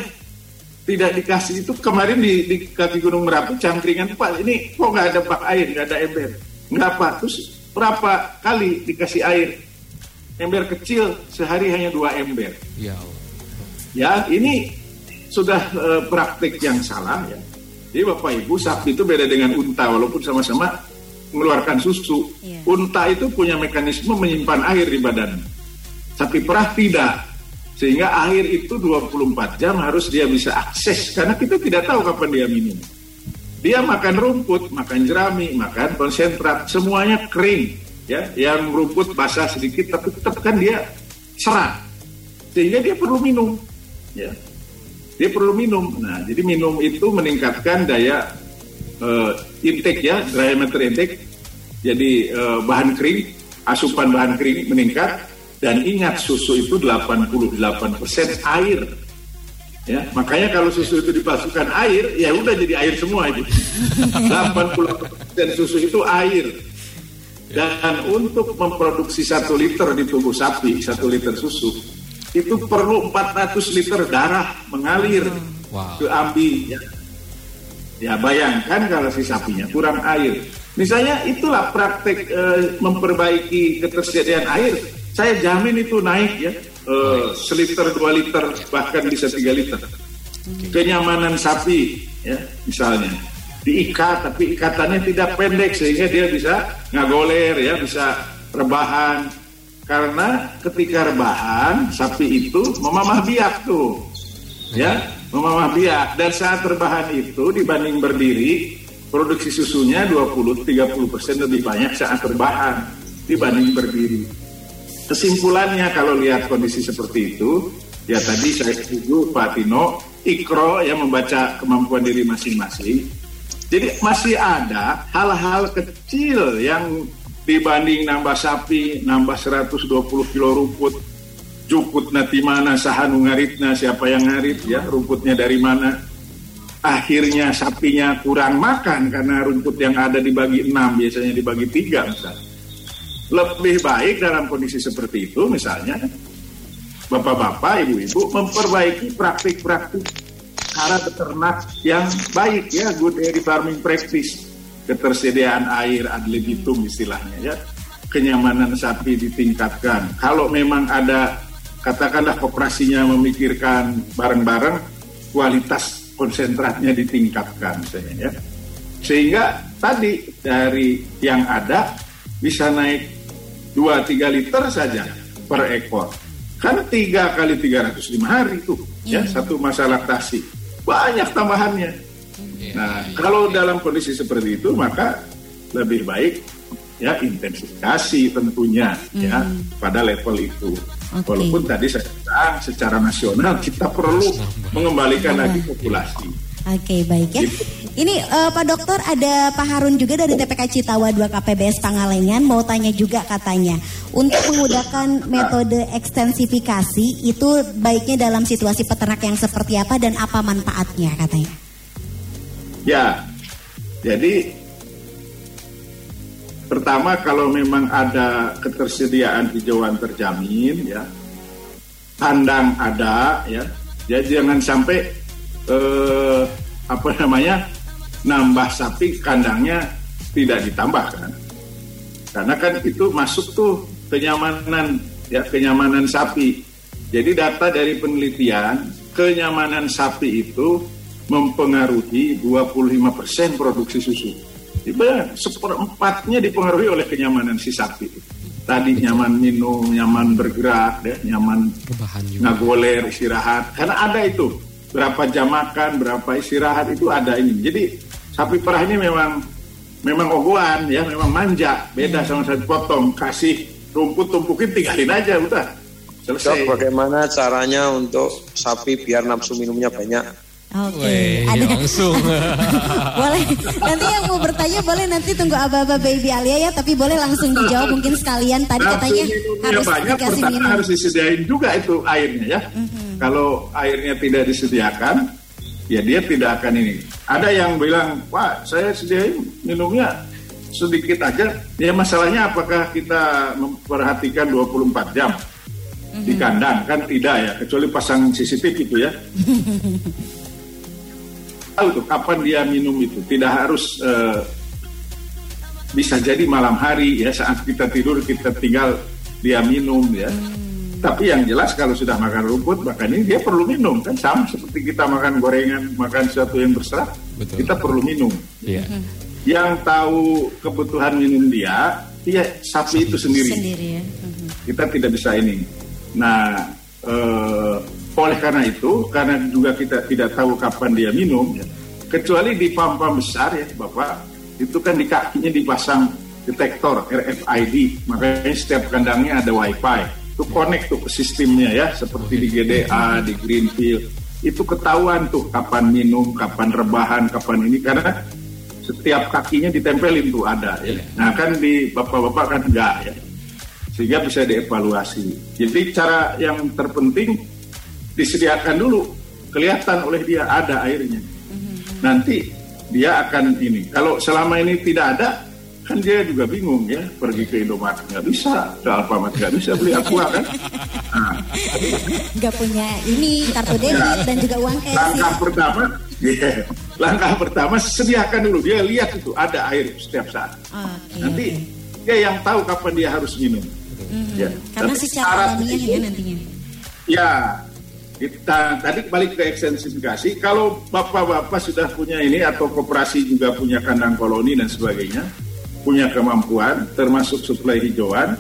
[SPEAKER 3] tidak dikasih. Itu kemarin di, di kaki Gunung Merapi cangkringan pak ini kok nggak ada bak air nggak ada ember? Nggak apa terus berapa kali dikasih air? Ember kecil sehari hanya dua ember.
[SPEAKER 2] Ya
[SPEAKER 3] ya ini sudah eh, praktik yang salah ya. Jadi bapak ibu sapi itu beda dengan unta walaupun sama-sama mengeluarkan susu. Unta itu punya mekanisme menyimpan air di badan. Sapi perah tidak. Sehingga air itu 24 jam harus dia bisa akses. Karena kita tidak tahu kapan dia minum. Dia makan rumput makan jerami makan konsentrat. Semuanya kering ya. Yang rumput basah sedikit tapi tetap kan dia serang sehingga dia perlu minum ya dia perlu minum. Nah jadi minum itu meningkatkan daya eh, intake ya diameter intake. Jadi eh, bahan kering asupan bahan kering meningkat. Dan ingat susu itu 88% air. Ya makanya kalau susu itu dipasukan air ya udah jadi air semua itu. 80% susu itu air. Dan untuk memproduksi satu liter di tubuh sapi satu liter susu itu perlu 400 liter darah mengalir ke ambi ya. ya bayangkan kalau si sapinya kurang air. Misalnya itulah praktek eh, memperbaiki ketersediaan air. Saya jamin itu naik ya. Eh, seliter dua liter bahkan bisa tiga liter. Kenyamanan sapi ya misalnya. Diikat tapi ikatannya tidak pendek sehingga dia bisa ngagoler ya bisa rebahan karena ketika rebahan sapi itu memamah biak tuh. Ya memamah biak. Dan saat rebahan itu dibanding berdiri produksi susunya 20-30% lebih banyak saat rebahan dibanding berdiri. Kesimpulannya kalau lihat kondisi seperti itu ya tadi saya setuju Pak Tino ikro ya membaca kemampuan diri masing-masing. Jadi masih ada hal-hal kecil yang dibanding nambah sapi, nambah 120 kilo rumput, jukut nanti mana, sahanu ngaritna, siapa yang ngarit ya, rumputnya dari mana. Akhirnya sapinya kurang makan karena rumput yang ada dibagi enam, biasanya dibagi tiga misalnya. Lebih baik dalam kondisi seperti itu misalnya, bapak-bapak, ibu-ibu memperbaiki praktik-praktik cara beternak yang baik ya good dairy farming practice ketersediaan air ad libitum istilahnya ya. Kenyamanan sapi ditingkatkan. Kalau memang ada katakanlah operasinya memikirkan bareng-bareng kualitas konsentratnya ditingkatkan misalnya ya. Sehingga tadi dari yang ada bisa naik 2-3 liter saja per ekor. Kan tiga kali 305 hari tuh ya. Satu masa laktasi banyak tambahannya. Nah, kalau dalam kondisi seperti itu maka lebih baik ya intensifikasi tentunya ya pada level itu.
[SPEAKER 1] Oke.
[SPEAKER 3] Walaupun tadi saya bilang secara nasional kita perlu mengembalikan lagi populasi.
[SPEAKER 1] Oke baik ya. Ini eh, Pak Dokter ada Pak Harun juga dari TPK Citawa 2 KPBS Pangalengan mau tanya juga katanya untuk menggunakan metode ekstensifikasi itu baiknya dalam situasi peternak yang seperti apa dan apa manfaatnya katanya.
[SPEAKER 3] Ya, jadi pertama kalau memang ada ketersediaan hijauan terjamin ya, kandang ada ya, jadi jangan sampai eh, apa namanya nambah sapi kandangnya tidak ditambahkan, karena kan itu masuk tuh kenyamanan ya kenyamanan sapi. Jadi data dari penelitian kenyamanan sapi itu mempengaruhi 25% produksi susu. Ibarat seperempatnya dipengaruhi oleh kenyamanan si sapi. Tadi nyaman minum, nyaman bergerak, ya, nyaman ngagoler, istirahat. Karena ada itu berapa jam makan, berapa istirahat itu ada ini. Jadi sapi perah ini memang memang ogohan ya, memang manja. Beda sama sapi potong, kasih rumput tumpukin tinggalin aja udah Selesai.
[SPEAKER 14] Dok, bagaimana caranya untuk sapi biar nafsu minumnya banyak?
[SPEAKER 1] Oke,
[SPEAKER 2] Weh,
[SPEAKER 1] ada
[SPEAKER 2] langsung.
[SPEAKER 1] boleh nanti yang mau bertanya boleh nanti tunggu aba-aba baby Alia ya tapi boleh langsung dijawab mungkin sekalian tadi
[SPEAKER 3] Nafsu
[SPEAKER 1] katanya
[SPEAKER 3] minumnya
[SPEAKER 1] harus
[SPEAKER 3] banyak,
[SPEAKER 1] dikasih
[SPEAKER 3] pertama
[SPEAKER 1] minum.
[SPEAKER 3] harus disediain juga itu airnya ya. Kalau airnya tidak disediakan, ya dia tidak akan ini. Ada yang bilang, Pak, saya sediain minumnya sedikit aja. Ya masalahnya apakah kita memperhatikan 24 jam di kandang? Kan tidak ya, kecuali pasang CCTV itu ya. Tahu tuh kapan dia minum itu. Tidak harus eh, bisa jadi malam hari ya saat kita tidur kita tinggal dia minum ya. Tapi yang jelas kalau sudah makan rumput makan ini dia perlu minum kan sama seperti kita makan gorengan makan sesuatu yang berserat
[SPEAKER 2] Betul.
[SPEAKER 3] kita perlu minum.
[SPEAKER 2] Iya.
[SPEAKER 3] Yang tahu kebutuhan minum dia dia sapi itu sendiri.
[SPEAKER 1] Sendiri ya. Mhm.
[SPEAKER 3] Kita tidak bisa ini. Nah eh, oleh karena itu karena juga kita tidak tahu kapan dia minum ya, kecuali di pam-pam besar ya bapak itu kan di kakinya dipasang detektor RFID makanya setiap kandangnya ada wifi. Itu connect tuh ke sistemnya ya seperti di GDA di Greenfield. Itu ketahuan tuh kapan minum kapan rebahan kapan ini karena setiap kakinya ditempelin tuh ada ya. Nah kan di bapak-bapak kan enggak ya. Sehingga bisa dievaluasi. Jadi cara yang terpenting disediakan dulu. Kelihatan oleh dia ada airnya. Nanti dia akan ini. Kalau selama ini tidak ada kan dia juga bingung ya. Pergi ke Indomaret nggak bisa ke Alfamart nggak bisa beli aqua kan? Nah,
[SPEAKER 1] Nggak punya ini kartu debit dan juga uang cash.
[SPEAKER 3] langkah pertama iya, langkah pertama sediakan dulu. Dia lihat itu ada air setiap saat.
[SPEAKER 1] Oke.
[SPEAKER 3] nanti dia yang tahu kapan dia harus minum. Ya.
[SPEAKER 1] Karena
[SPEAKER 3] Tapi
[SPEAKER 1] secara alamiah ya nantinya.
[SPEAKER 3] Ya, kita tadi balik ke ekstensifikasi. Kalau bapak-bapak sudah punya ini atau koperasi juga punya kandang koloni dan sebagainya, punya kemampuan, termasuk suplai hijauan,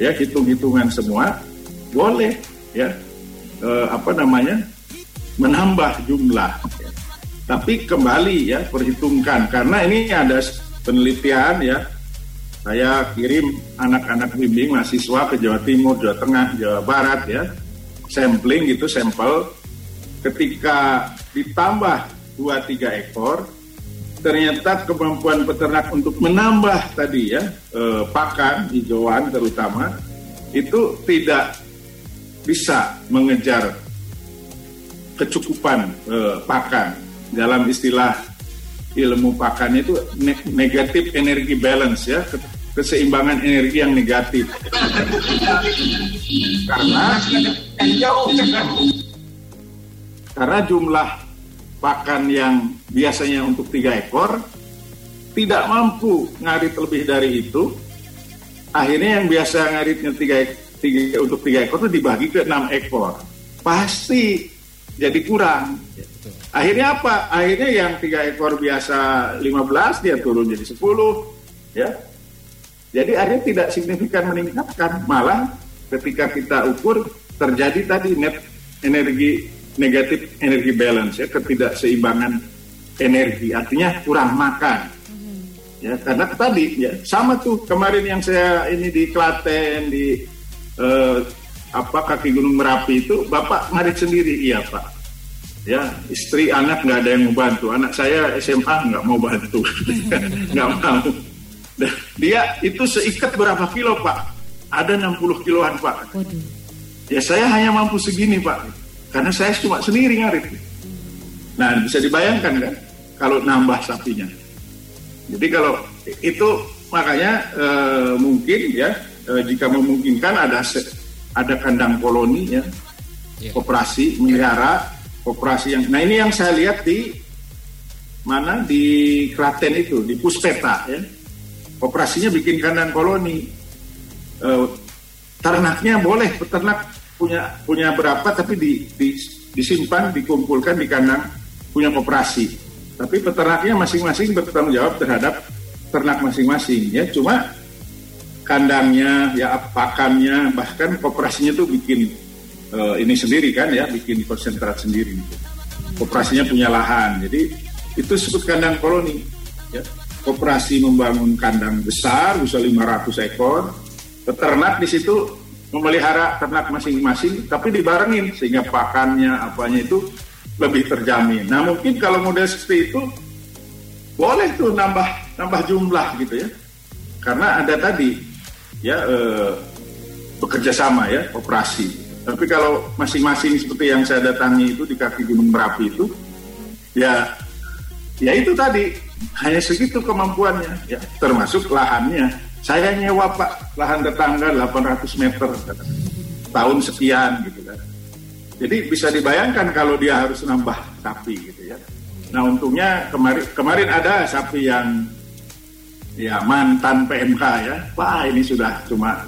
[SPEAKER 3] ya hitung-hitungan semua, boleh ya eh, apa namanya menambah jumlah. Tapi kembali ya perhitungkan karena ini ada penelitian ya. Saya kirim anak-anak bimbing mahasiswa ke Jawa Timur, Jawa Tengah, Jawa Barat ya sampling gitu sampel. Ketika ditambah 2-3 ekor ternyata kemampuan peternak untuk menambah tadi ya eh, pakan hijauan terutama itu tidak bisa mengejar kecukupan eh, pakan. Dalam istilah ilmu pakan itu ne- negatif energi balance ya keseimbangan energi yang negatif. Karena karena jumlah pakan yang biasanya untuk tiga ekor tidak mampu ngarit lebih dari itu akhirnya yang biasa ngaritnya tiga, tiga untuk tiga ekor itu dibagi ke enam ekor. Pasti jadi kurang. Akhirnya apa? Akhirnya yang tiga ekor biasa 15 dia turun jadi 10 ya jadi akhirnya tidak signifikan meningkatkan, malah ketika kita ukur terjadi tadi net energi negatif energi balance ya ketidakseimbangan energi, artinya kurang makan. Ya karena tadi ya sama tuh kemarin yang saya ini di Klaten di eh, apa kaki Gunung Merapi itu bapak ngarit sendiri iya pak. Ya istri anak nggak ada yang mau bantu, anak saya SMA nggak mau bantu, nggak mau. Dia itu seikat berapa kilo pak? Ada 60 kiloan pak. Ya saya hanya mampu segini pak, karena saya cuma sendiri ngarit. Nah bisa dibayangkan kan kalau nambah sapinya. Jadi kalau itu makanya eh, mungkin ya eh, jika memungkinkan ada se- ada kandang koloni ya, koperasi melihara koperasi yang. Nah ini yang saya lihat di mana di Klaten itu di Puspeta ya operasinya bikin kandang koloni. Eh, ternaknya boleh peternak punya punya berapa tapi di, di- disimpan dikumpulkan di kandang punya koperasi tapi peternaknya masing-masing bertanggung jawab terhadap ternak masing-masing ya. Cuma kandangnya ya pakannya bahkan koperasinya tuh bikin eh, ini sendiri kan ya bikin konsentrat sendiri. Koperasinya punya lahan. Jadi itu disebut kandang koloni ya koperasi membangun kandang besar bisa 500 ekor peternak di situ memelihara ternak masing-masing, tapi dibarengin sehingga pakannya apanya itu lebih terjamin. Nah mungkin kalau model seperti itu boleh tuh nambah nambah jumlah gitu ya, karena ada tadi ya eh, bekerja sama ya operasi. Tapi kalau masing-masing seperti yang saya datangi itu di kaki Gunung Merapi itu, ya ya itu tadi hanya segitu kemampuannya ya termasuk lahannya. Saya nyewa pak lahan tetangga 800 meter tahun sekian gitu kan. Jadi bisa dibayangkan kalau dia harus nambah sapi gitu ya. Nah untungnya kemarin kemarin ada sapi yang ya mantan PMK ya. Pak ini sudah cuma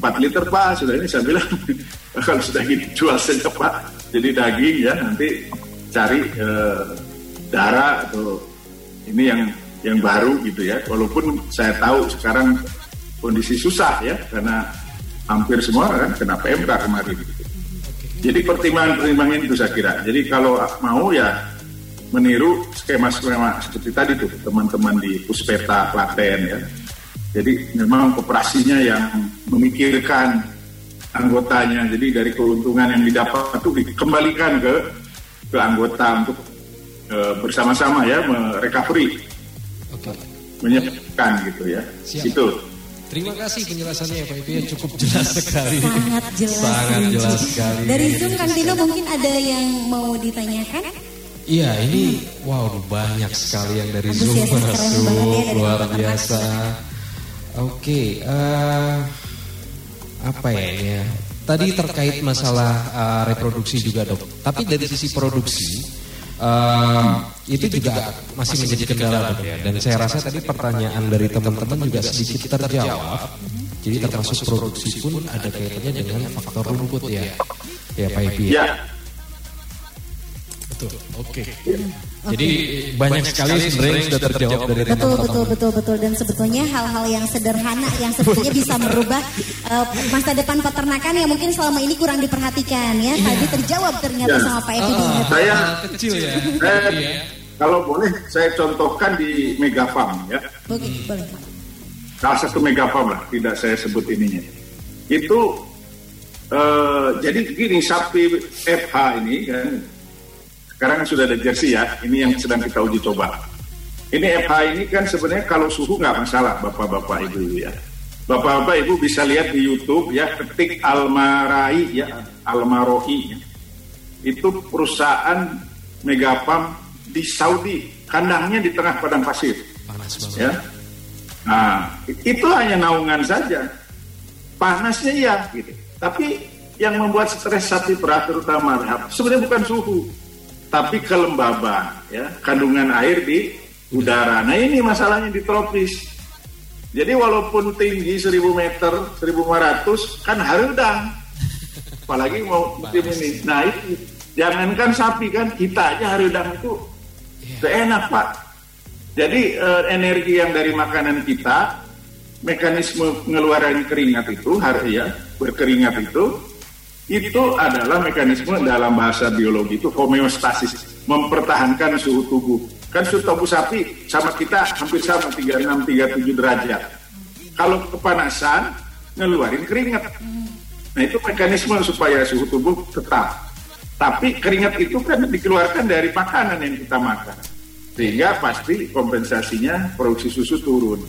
[SPEAKER 3] 4 liter pak sudah ini saya bilang. Kalau sudah gini jual saja pak. Jadi daging ya nanti cari eh, darah atau ini yang yang baru gitu ya. Walaupun saya tahu sekarang kondisi susah ya karena hampir semua kan kena PMK kemarin. Jadi pertimbangan-pertimbangan itu saya kira. Jadi kalau mau ya meniru skema-skema seperti tadi tuh teman-teman di Puspeta Klaten ya. Jadi memang operasinya yang memikirkan anggotanya. Jadi dari keuntungan yang didapat itu dikembalikan ke ke anggota untuk e, bersama-sama ya merecovery,
[SPEAKER 2] Oke.
[SPEAKER 3] menyehatkan gitu ya.
[SPEAKER 2] Siap.
[SPEAKER 3] Itu.
[SPEAKER 2] Terima kasih penjelasannya ya Pak Ibu ya cukup jelas sekali.
[SPEAKER 1] Sangat jelas.
[SPEAKER 2] Sangat jelas sekali.
[SPEAKER 1] Dari Zoom Kang Tino mungkin ada yang mau ditanyakan?
[SPEAKER 2] Iya ini wow banyak sekali yang dari Zoom masuk
[SPEAKER 1] ya
[SPEAKER 2] luar biasa. Oke, eh, apa ya ini ya? Tadi terkait masalah eh, reproduksi juga dok. Tapi dari sisi produksi eh, itu juga masih menjadi kendala ya. Dan saya rasa tadi pertanyaan dari teman-teman juga sedikit terjawab. Jadi termasuk produksi pun ada kaitannya dengan faktor rumput ya. Ya Pak Ibi.
[SPEAKER 3] Ya.
[SPEAKER 2] Betul. Oke. Jadi banyak sekali sebenarnya yang sudah terjawab dari
[SPEAKER 1] Betul,
[SPEAKER 2] teman-teman.
[SPEAKER 1] betul, betul, betul. Dan sebetulnya hal-hal yang sederhana yang sebetulnya bisa merubah eh, masa depan peternakan yang mungkin selama ini kurang diperhatikan ya. Tadi terjawab ternyata
[SPEAKER 3] Ya.
[SPEAKER 1] sama Pak Epi.
[SPEAKER 2] Ah,
[SPEAKER 3] Saya
[SPEAKER 2] kecil ya.
[SPEAKER 3] saya, kalau boleh saya contohkan di Mega Farm ya.
[SPEAKER 1] Oke, boleh.
[SPEAKER 3] Salah satu Mega Farm lah, tidak saya sebut ininya. Itu eh, jadi gini sapi FH ini kan sekarang sudah ada jersey ya, ini yang sedang kita uji coba. Ini FH ini kan sebenarnya kalau suhu nggak masalah bapak-bapak ibu ya. Bapak-bapak ibu bisa lihat di YouTube ya ketik Almarai ya Almarohi ya. itu perusahaan Megapam di Saudi kandangnya di tengah padang pasir
[SPEAKER 2] Panas
[SPEAKER 3] ya. Nah, itu hanya naungan saja. Panasnya iya gitu. Tapi yang membuat stres sapi perah terutama sebenarnya bukan suhu, tapi kelembaban ya, kandungan air di udara. Nah, ini masalahnya di tropis. Jadi walaupun tinggi 1000 meter, 1500 kan harudang. Apalagi mau musim ini. Nah, itu jangankan sapi kan kita aja harudang itu gak enak, Pak. Jadi eh, energi yang dari makanan kita, mekanisme pengeluaran keringat itu, harus ya berkeringat itu, itu adalah mekanisme dalam bahasa biologi itu homeostasis, mempertahankan suhu tubuh. Kan suhu tubuh sapi sama kita hampir sama 36 37 derajat. Kalau kepanasan, ngeluarin keringat. Nah itu mekanisme supaya suhu tubuh tetap. Tapi keringat itu kan dikeluarkan dari makanan yang kita makan. Sehingga pasti kompensasinya produksi susu turun.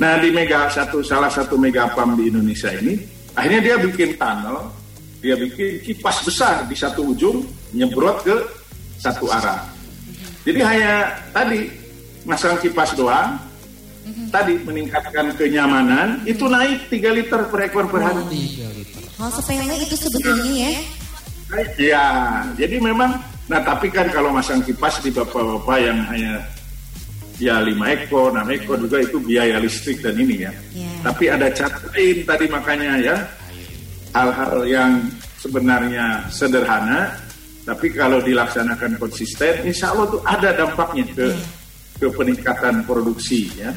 [SPEAKER 3] Nah di mega satu salah satu mega pam di Indonesia ini, akhirnya dia bikin tunnel, dia bikin kipas besar di satu ujung, nyebrot ke satu arah. Jadi hanya tadi masang kipas doang, tadi meningkatkan kenyamanan, itu naik 3 liter per ekor per hari.
[SPEAKER 1] Hal sepele itu sebetulnya ya.
[SPEAKER 3] Ya, jadi memang, nah tapi kan kalau masang kipas di bapak-bapak yang hanya ya lima ekor, enam ekor juga itu biaya listrik dan ini ya. Tapi ada cat lain tadi makanya ya, hal-hal yang sebenarnya sederhana, tapi kalau dilaksanakan konsisten, insya Allah tuh ada dampaknya ke ke peningkatan produksi ya,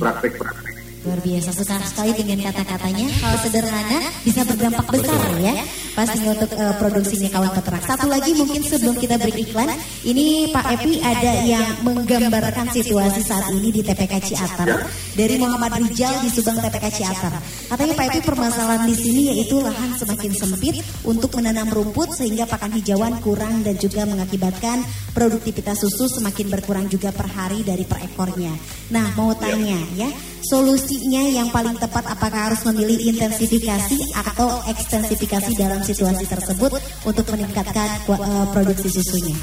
[SPEAKER 3] praktek-praktek.
[SPEAKER 1] Luar biasa sekali sekali dengan kata-katanya. Hal sederhana bisa berdampak besar ya. pastinya untuk eh, produksinya kawan peternak. Satu lagi mungkin sebelum kita break iklan, ini Pak Epi ada yang menggambarkan situasi saat ini di TPK Ciater dari Muhammad Rijal di Subang TPK Ciater. Katanya Pak Epi permasalahan di sini yaitu lahan semakin sempit untuk menanam rumput sehingga pakan hijauan kurang dan juga mengakibatkan produktivitas susu semakin berkurang juga per hari dari per ekornya. Nah, mau tanya ya, solusinya yang paling tepat apakah harus memilih intensifikasi atau ekstensifikasi dalam situasi tersebut untuk meningkatkan eh, produksi susunya?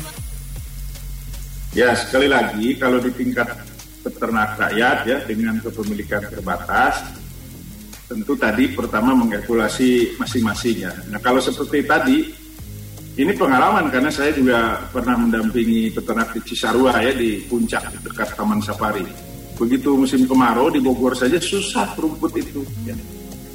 [SPEAKER 3] Ya sekali lagi kalau di tingkat peternak rakyat ya dengan kepemilikan terbatas tentu tadi pertama mengkalkulasi masing-masing ya. Nah kalau seperti tadi ini pengalaman karena saya juga pernah mendampingi peternak di Cisarua ya di puncak dekat Taman Safari. Begitu musim kemarau di Bogor saja susah rumput itu. Ya.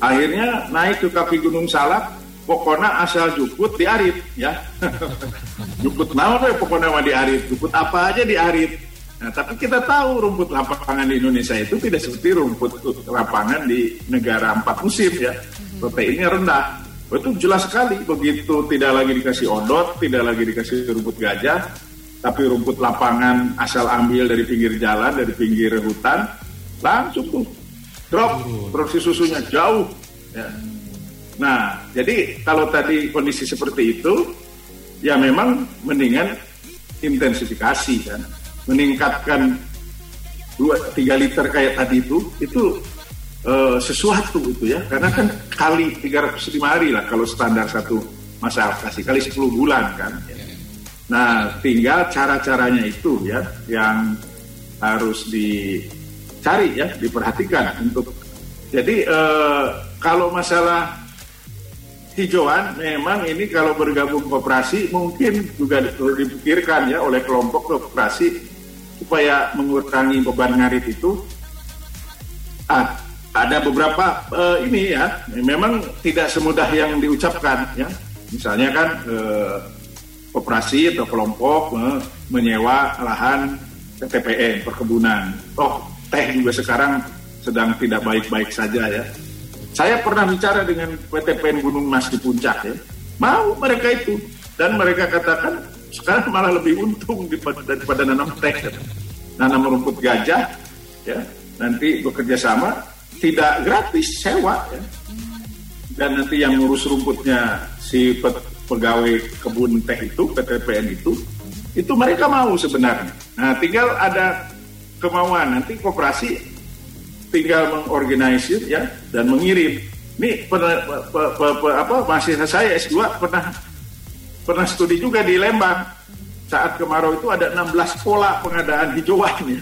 [SPEAKER 3] Akhirnya naik ke kaki Gunung Salak, pokoknya asal juput diarit ya. juput naon we pokoknya mah diarit, juput apa aja diarit. Nah, tapi kita tahu rumput lapangan di Indonesia itu tidak seperti rumput lapangan di negara empat musim ya. Proteinnya rendah. Itu jelas sekali begitu tidak lagi dikasih odot, tidak lagi dikasih rumput gajah, tapi rumput lapangan asal ambil dari pinggir jalan, dari pinggir hutan, langsung tuh drop produksi susunya jauh. Ya. Nah, jadi kalau tadi kondisi seperti itu, ya memang mendingan intensifikasi kan, meningkatkan 2 3 liter kayak tadi itu, itu eh, sesuatu itu ya, karena kan kali 305 hari lah kalau standar satu masa alokasi kali 10 bulan kan. Nah, tinggal cara-caranya itu ya yang harus dicari ya, diperhatikan untuk. Jadi eh, kalau masalah hijauan memang ini kalau bergabung koperasi mungkin juga perlu dipikirkan ya oleh kelompok koperasi supaya mengurangi beban ngarit itu. Ah, ada beberapa eh, ini ya memang tidak semudah yang diucapkan ya. Misalnya kan eh, koperasi atau kelompok menyewa lahan TPN perkebunan. Oh, teh juga sekarang sedang tidak baik-baik saja ya. Saya pernah bicara dengan PTPN Gunung Mas di puncak ya. Mau mereka itu dan mereka katakan sekarang malah lebih untung daripada, nanam teh, nanam rumput gajah ya. Nanti bekerja sama tidak gratis sewa ya. Dan nanti yang ngurus rumputnya si pegawai kebun teh itu PTPN itu itu mereka mau sebenarnya. Nah, tinggal ada kemauan nanti koperasi tinggal mengorganisir ya dan mengirim. Ini pernah pe- pe- pe- apa mahasiswa saya S2 pernah pernah studi juga di Lembang. Saat kemarau itu ada 16 pola pengadaan hijauan ya.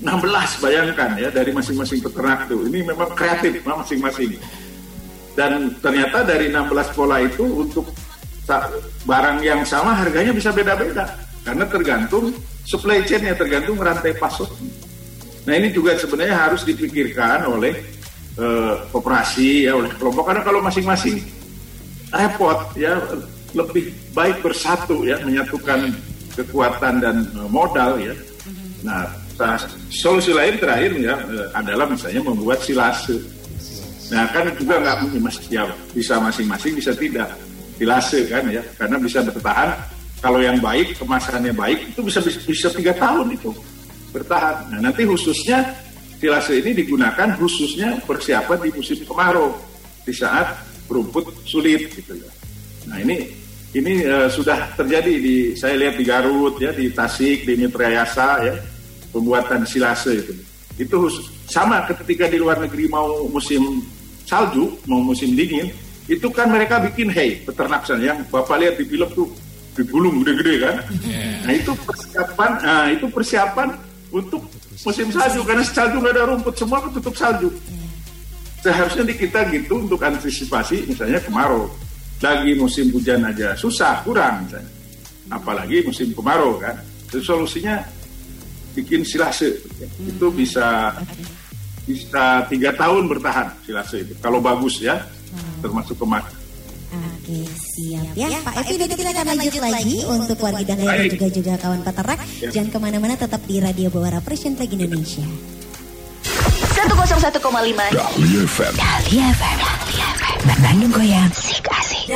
[SPEAKER 3] 16 bayangkan ya dari masing-masing peternak tuh. Ini memang kreatif masing-masing. Dan ternyata dari 16 pola itu untuk barang yang sama harganya bisa beda-beda karena tergantung supply chain-nya tergantung rantai pasok. Nah ini juga sebenarnya harus dipikirkan oleh eh, koperasi ya oleh kelompok karena kalau masing-masing repot ya lebih baik bersatu ya menyatukan kekuatan dan eh, modal ya. Nah solusi lain terakhir ya eh, adalah misalnya membuat silase. Nah kan juga nggak ya bisa masing-masing bisa tidak silase kan ya karena bisa bertahan kalau yang baik kemasannya baik itu bisa bisa, tiga tahun itu bertahan. Nah nanti khususnya silase ini digunakan khususnya persiapan di musim kemarau di saat rumput sulit gitu ya. Nah ini ini eh, sudah terjadi di saya lihat di Garut ya di Tasik di Mitrayasa ya pembuatan silase itu. Itu sama ketika di luar negeri mau musim salju mau musim dingin itu kan mereka bikin hay peternak sana yang bapak lihat di film tuh digulung gede-gede kan. Nah itu persiapan, nah itu persiapan untuk musim salju karena salju nggak ada rumput semua ketutup salju. Seharusnya di kita gitu untuk antisipasi misalnya kemarau. Lagi musim hujan aja susah kurang misalnya. Apalagi musim kemarau kan. Jadi solusinya bikin silase itu bisa bisa tiga tahun bertahan silase itu kalau bagus ya termasuk kemarin.
[SPEAKER 1] Oke, siap ya. Pak Evi nanti kita akan lanjut lagi untuk warga dan dan juga juga kawan peternak.
[SPEAKER 3] Ya.
[SPEAKER 1] Jangan ke mana-mana tetap di Radio Bawara Presiden Flag Indonesia.
[SPEAKER 15] 101,5
[SPEAKER 16] Dahlia FM.
[SPEAKER 15] Dahlia FM. Dahlia FM. Bandung Goyang. Sik asik.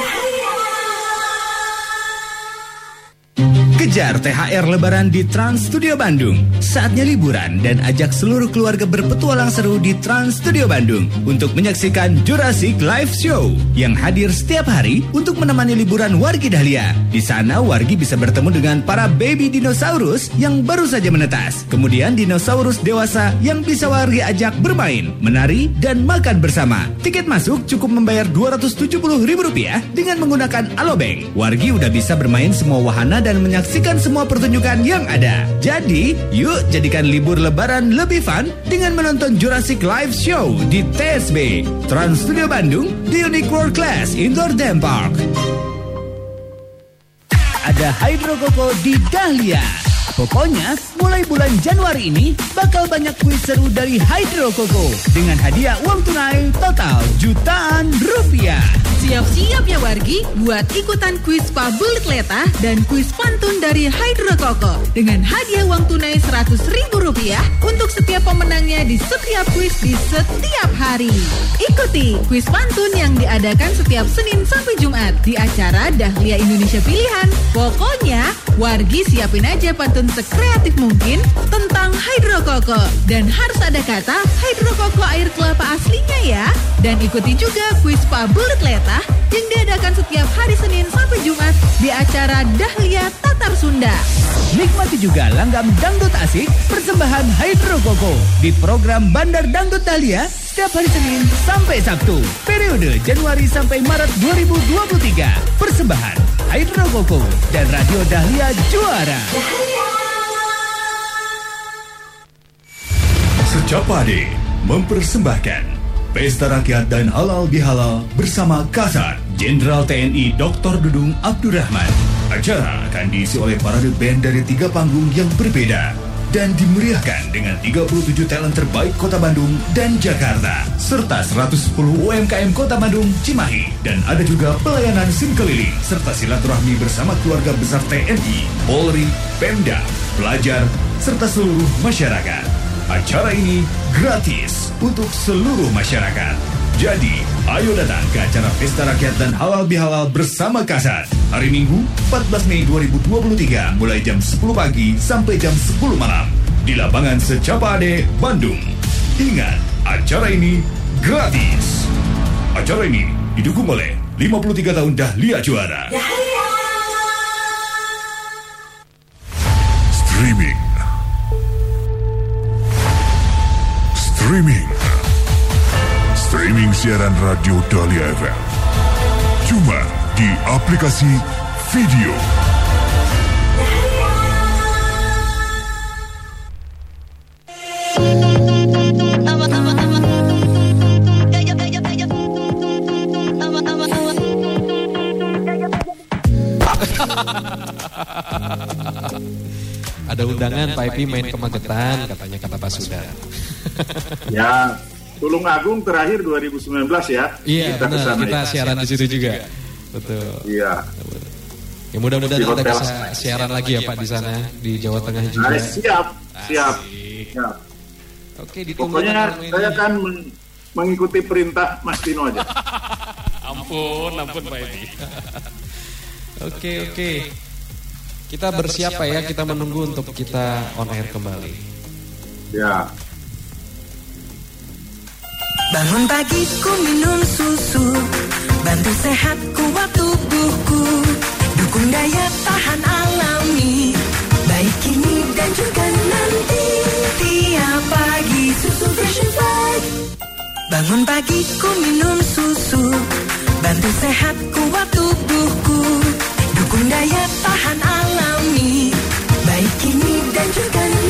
[SPEAKER 7] Kejar THR Lebaran di Trans Studio Bandung. Saatnya liburan dan ajak seluruh keluarga berpetualang seru di Trans Studio Bandung untuk menyaksikan Jurassic Live Show yang hadir setiap hari untuk menemani liburan Wargi Dahlia. Di sana Wargi bisa bertemu dengan para baby dinosaurus yang baru saja menetas. Kemudian dinosaurus dewasa yang bisa Wargi ajak bermain, menari, dan makan bersama. Tiket masuk cukup membayar Rp270.000 dengan menggunakan Alobank. Wargi udah bisa bermain semua wahana dan menyaksikan semua pertunjukan yang ada. Jadi, yuk jadikan libur lebaran lebih fun dengan menonton Jurassic Live Show di TSB Trans Studio Bandung di Unique World Class Indoor Theme Park. Ada Hydro Koko di Dahlia. Pokoknya, mulai bulan Januari ini bakal banyak kuis seru dari Hydro Koko dengan hadiah uang tunai total jutaan rupiah.
[SPEAKER 12] Siap-siap ya wargi buat ikutan kuis Pabulit Leta dan kuis pantun dari Hydro Koko dengan hadiah uang tunai 100 ribu rupiah untuk setiap pemenangnya di setiap kuis di setiap hari. Ikuti kuis pantun yang diadakan setiap Senin sampai Jumat di acara Dahlia Indonesia Pilihan. Pokoknya wargi siapin aja pantun sekreatif mungkin tentang Hydro Koko dan harus ada kata Hydro Koko air kelapa aslinya ya. Dan ikuti juga kuis Pabulit Leta yang diadakan setiap hari Senin sampai Jumat di acara Dahlia Tatar Sunda.
[SPEAKER 7] Nikmati juga langgam dangdut asik persembahan Hydro Koko di program Bandar Dangdut Dahlia setiap hari Senin sampai Sabtu. Periode Januari sampai Maret 2023. Persembahan Hydro Koko dan Radio Dahlia Juara.
[SPEAKER 15] Secapade mempersembahkan Pesta Rakyat dan Halal Bihalal bersama Kasar Jenderal TNI Dr. Dudung Abdurrahman. Acara akan diisi oleh parade band dari tiga panggung yang berbeda dan dimeriahkan dengan 37 talent terbaik Kota Bandung dan Jakarta serta 110 UMKM Kota Bandung, Cimahi dan ada juga pelayanan SIM keliling serta silaturahmi bersama keluarga besar TNI, Polri, Pemda, pelajar serta seluruh masyarakat. Acara ini gratis untuk seluruh masyarakat. Jadi, ayo datang ke acara Pesta Rakyat dan Halal Bihalal bersama Kasar. Hari Minggu, 14 Mei 2023, mulai jam 10 pagi sampai jam 10 malam. Di lapangan Secapade, Bandung. Ingat, acara ini gratis. Acara ini didukung oleh 53 tahun Dahlia Juara.
[SPEAKER 16] Streaming. Streaming. Siaran radio Dahlia FM. Cuma di aplikasi video.
[SPEAKER 2] Ada undangan Pak Epi main ke Magetan katanya kata Pak Sudan.
[SPEAKER 3] Ya, Tulung Agung terakhir 2019 ya.
[SPEAKER 2] Iya,
[SPEAKER 3] kita
[SPEAKER 2] benar.
[SPEAKER 3] ke sana
[SPEAKER 2] Kita
[SPEAKER 3] ya.
[SPEAKER 2] siaran di situ juga. Betul.
[SPEAKER 3] Iya.
[SPEAKER 2] Ya mudah-mudahan kita bisa siaran lagi ya Pak di sana di Jawa Tengah juga.
[SPEAKER 3] Nah, siap, siap. siap.
[SPEAKER 2] Oke, ditunggu
[SPEAKER 3] Pokoknya saya kan men- mengikuti perintah Mas Tino aja.
[SPEAKER 2] ampun, ampun Pak Epi. Oke, oke. Kita bersiap Pak ya, kita menunggu untuk kita on air kembali.
[SPEAKER 3] Ya.
[SPEAKER 17] Bangun pagi ku minum susu. Bantu sehat kuat tubuhku. Dukung daya tahan alami. Baik kini dan juga nanti. Tiap pagi susu fresh and fried Bangun pagi ku minum susu. Bantu sehat kuat tubuhku. Dukung daya tahan alami. Baik kini dan juga nanti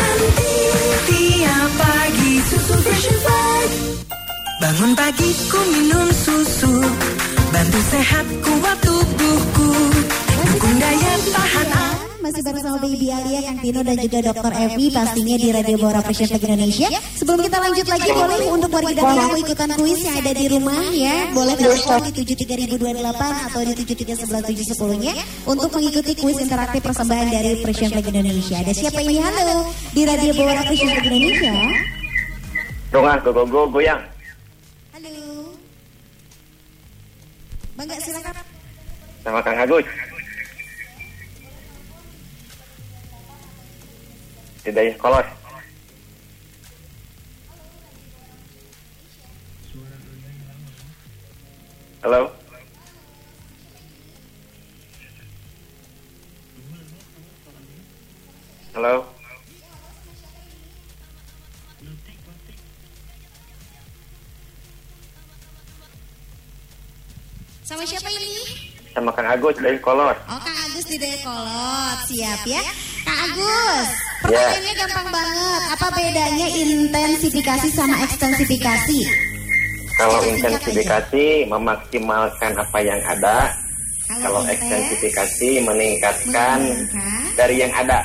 [SPEAKER 17] Bangun pagi ku minum susu Bantu sehat kuat tubuhku Dukung daya tahan
[SPEAKER 1] Masih bersama Baby Alia, Kang Tino dan juga Dr. Evi pastinya di Radio Bora Presiden Flag Indonesia. Sebelum kita lanjut lagi boleh untuk warga yang mau ikutan kuis yang ada di rumah ya. Boleh telepon di 73028 atau di 7311710 nya untuk mengikuti kuis interaktif persembahan dari Presiden Flag Indonesia. Ada siapa ini? Halo di Radio Bora Presiden Flag Indonesia.
[SPEAKER 18] Dong ah, go go go goyang. Sama Kang Agus. di Dayakolot. Halo. Halo.
[SPEAKER 1] Sama siapa ini?
[SPEAKER 18] Sama Kang Agus dari Kolot.
[SPEAKER 1] Oh, Kang Agus di Dekolot. Siap ya. Kang Agus, pertanyaannya gampang banget. Apa bedanya intensifikasi sama ekstensifikasi?
[SPEAKER 18] Kalau intensifikasi memaksimalkan apa yang ada. Kalau ekstensifikasi meningkatkan dari yang ada.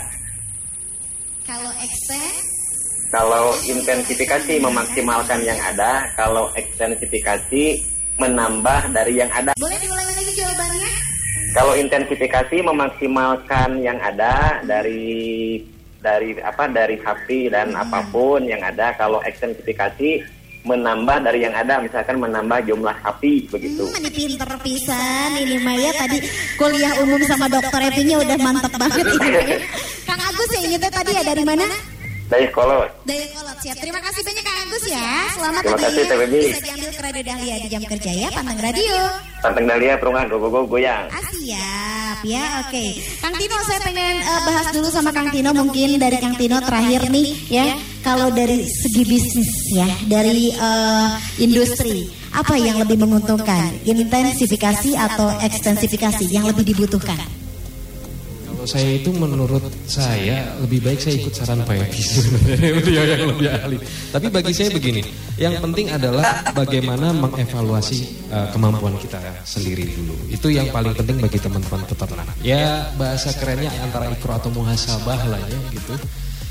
[SPEAKER 1] Kalau eksten,
[SPEAKER 18] Kalau intensifikasi memaksimalkan yang ada, kalau ekstensifikasi menambah dari yang ada.
[SPEAKER 1] boleh diulangi lagi jawabannya?
[SPEAKER 18] Kalau intensifikasi memaksimalkan yang ada dari dari apa dari sapi dan apa pun yang ada. Kalau ekstensifikasi menambah dari yang ada, misalkan menambah jumlah sapi begitu.
[SPEAKER 1] Hmm, ini pinter pisan ini Maya tadi kuliah umum sama dokter Epinya udah mantep banget ini. Kang Agus ya ini teh tadi ya dari mana?
[SPEAKER 18] Dari kolot.
[SPEAKER 1] Dayakolot siap. Terima kasih banyak Kang Agus ya. Selamat
[SPEAKER 18] Terima kasih, Baby.
[SPEAKER 1] bisa diambil ke Radio Dahlia di jam kerja ya Pantang Radio.
[SPEAKER 18] Panteng Dahlia perungan go go go goyang.
[SPEAKER 1] Ah, siap ya, oke. Kang Tino saya pengen eh, bahas dulu sama Kang Tino mungkin dari Kang Tino terakhir nih ya. Kalau dari segi bisnis ya, dari eh, industri, apa yang lebih menguntungkan? Intensifikasi atau ekstensifikasi yang lebih dibutuhkan?
[SPEAKER 2] Saya itu menurut saya lebih baik saya ikut saran Pak Yogi sebenarnya beliau yang lebih ahli. Tapi bagi saya begini, yang penting adalah bagaimana mengevaluasi uh, kemampuan kita sendiri dulu. Itu yang paling penting bagi teman-teman peternak. Ya bahasa kerennya antara ikro atau muhasabah lah ya gitu.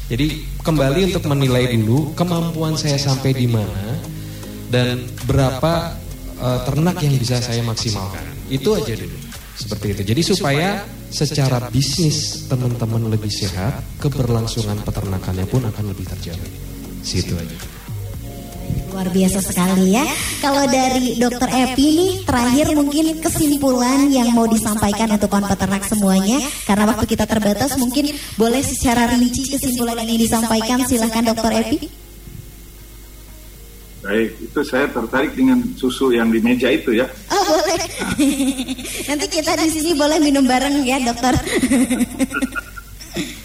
[SPEAKER 2] Jadi kembali untuk menilai dulu kemampuan saya sampai di mana dan berapa uh, ternak yang bisa saya maksimalkan. Itu aja dulu. Seperti itu. Jadi supaya secara bisnis teman-teman lebih sehat, keberlangsungan peternakannya pun akan lebih terjamin. Situ aja.
[SPEAKER 1] Luar biasa sekali ya. Kalau dari Dokter Epi nih terakhir mungkin kesimpulan yang mau disampaikan untuk kawan peternak semuanya karena waktu kita terbatas mungkin boleh secara rinci kesimpulan ini disampaikan silahkan Dokter Epi.
[SPEAKER 3] Baik, itu saya tertarik dengan susu yang di meja itu ya.
[SPEAKER 1] Oh boleh. Nanti kita di sini boleh minum bareng ya dokter.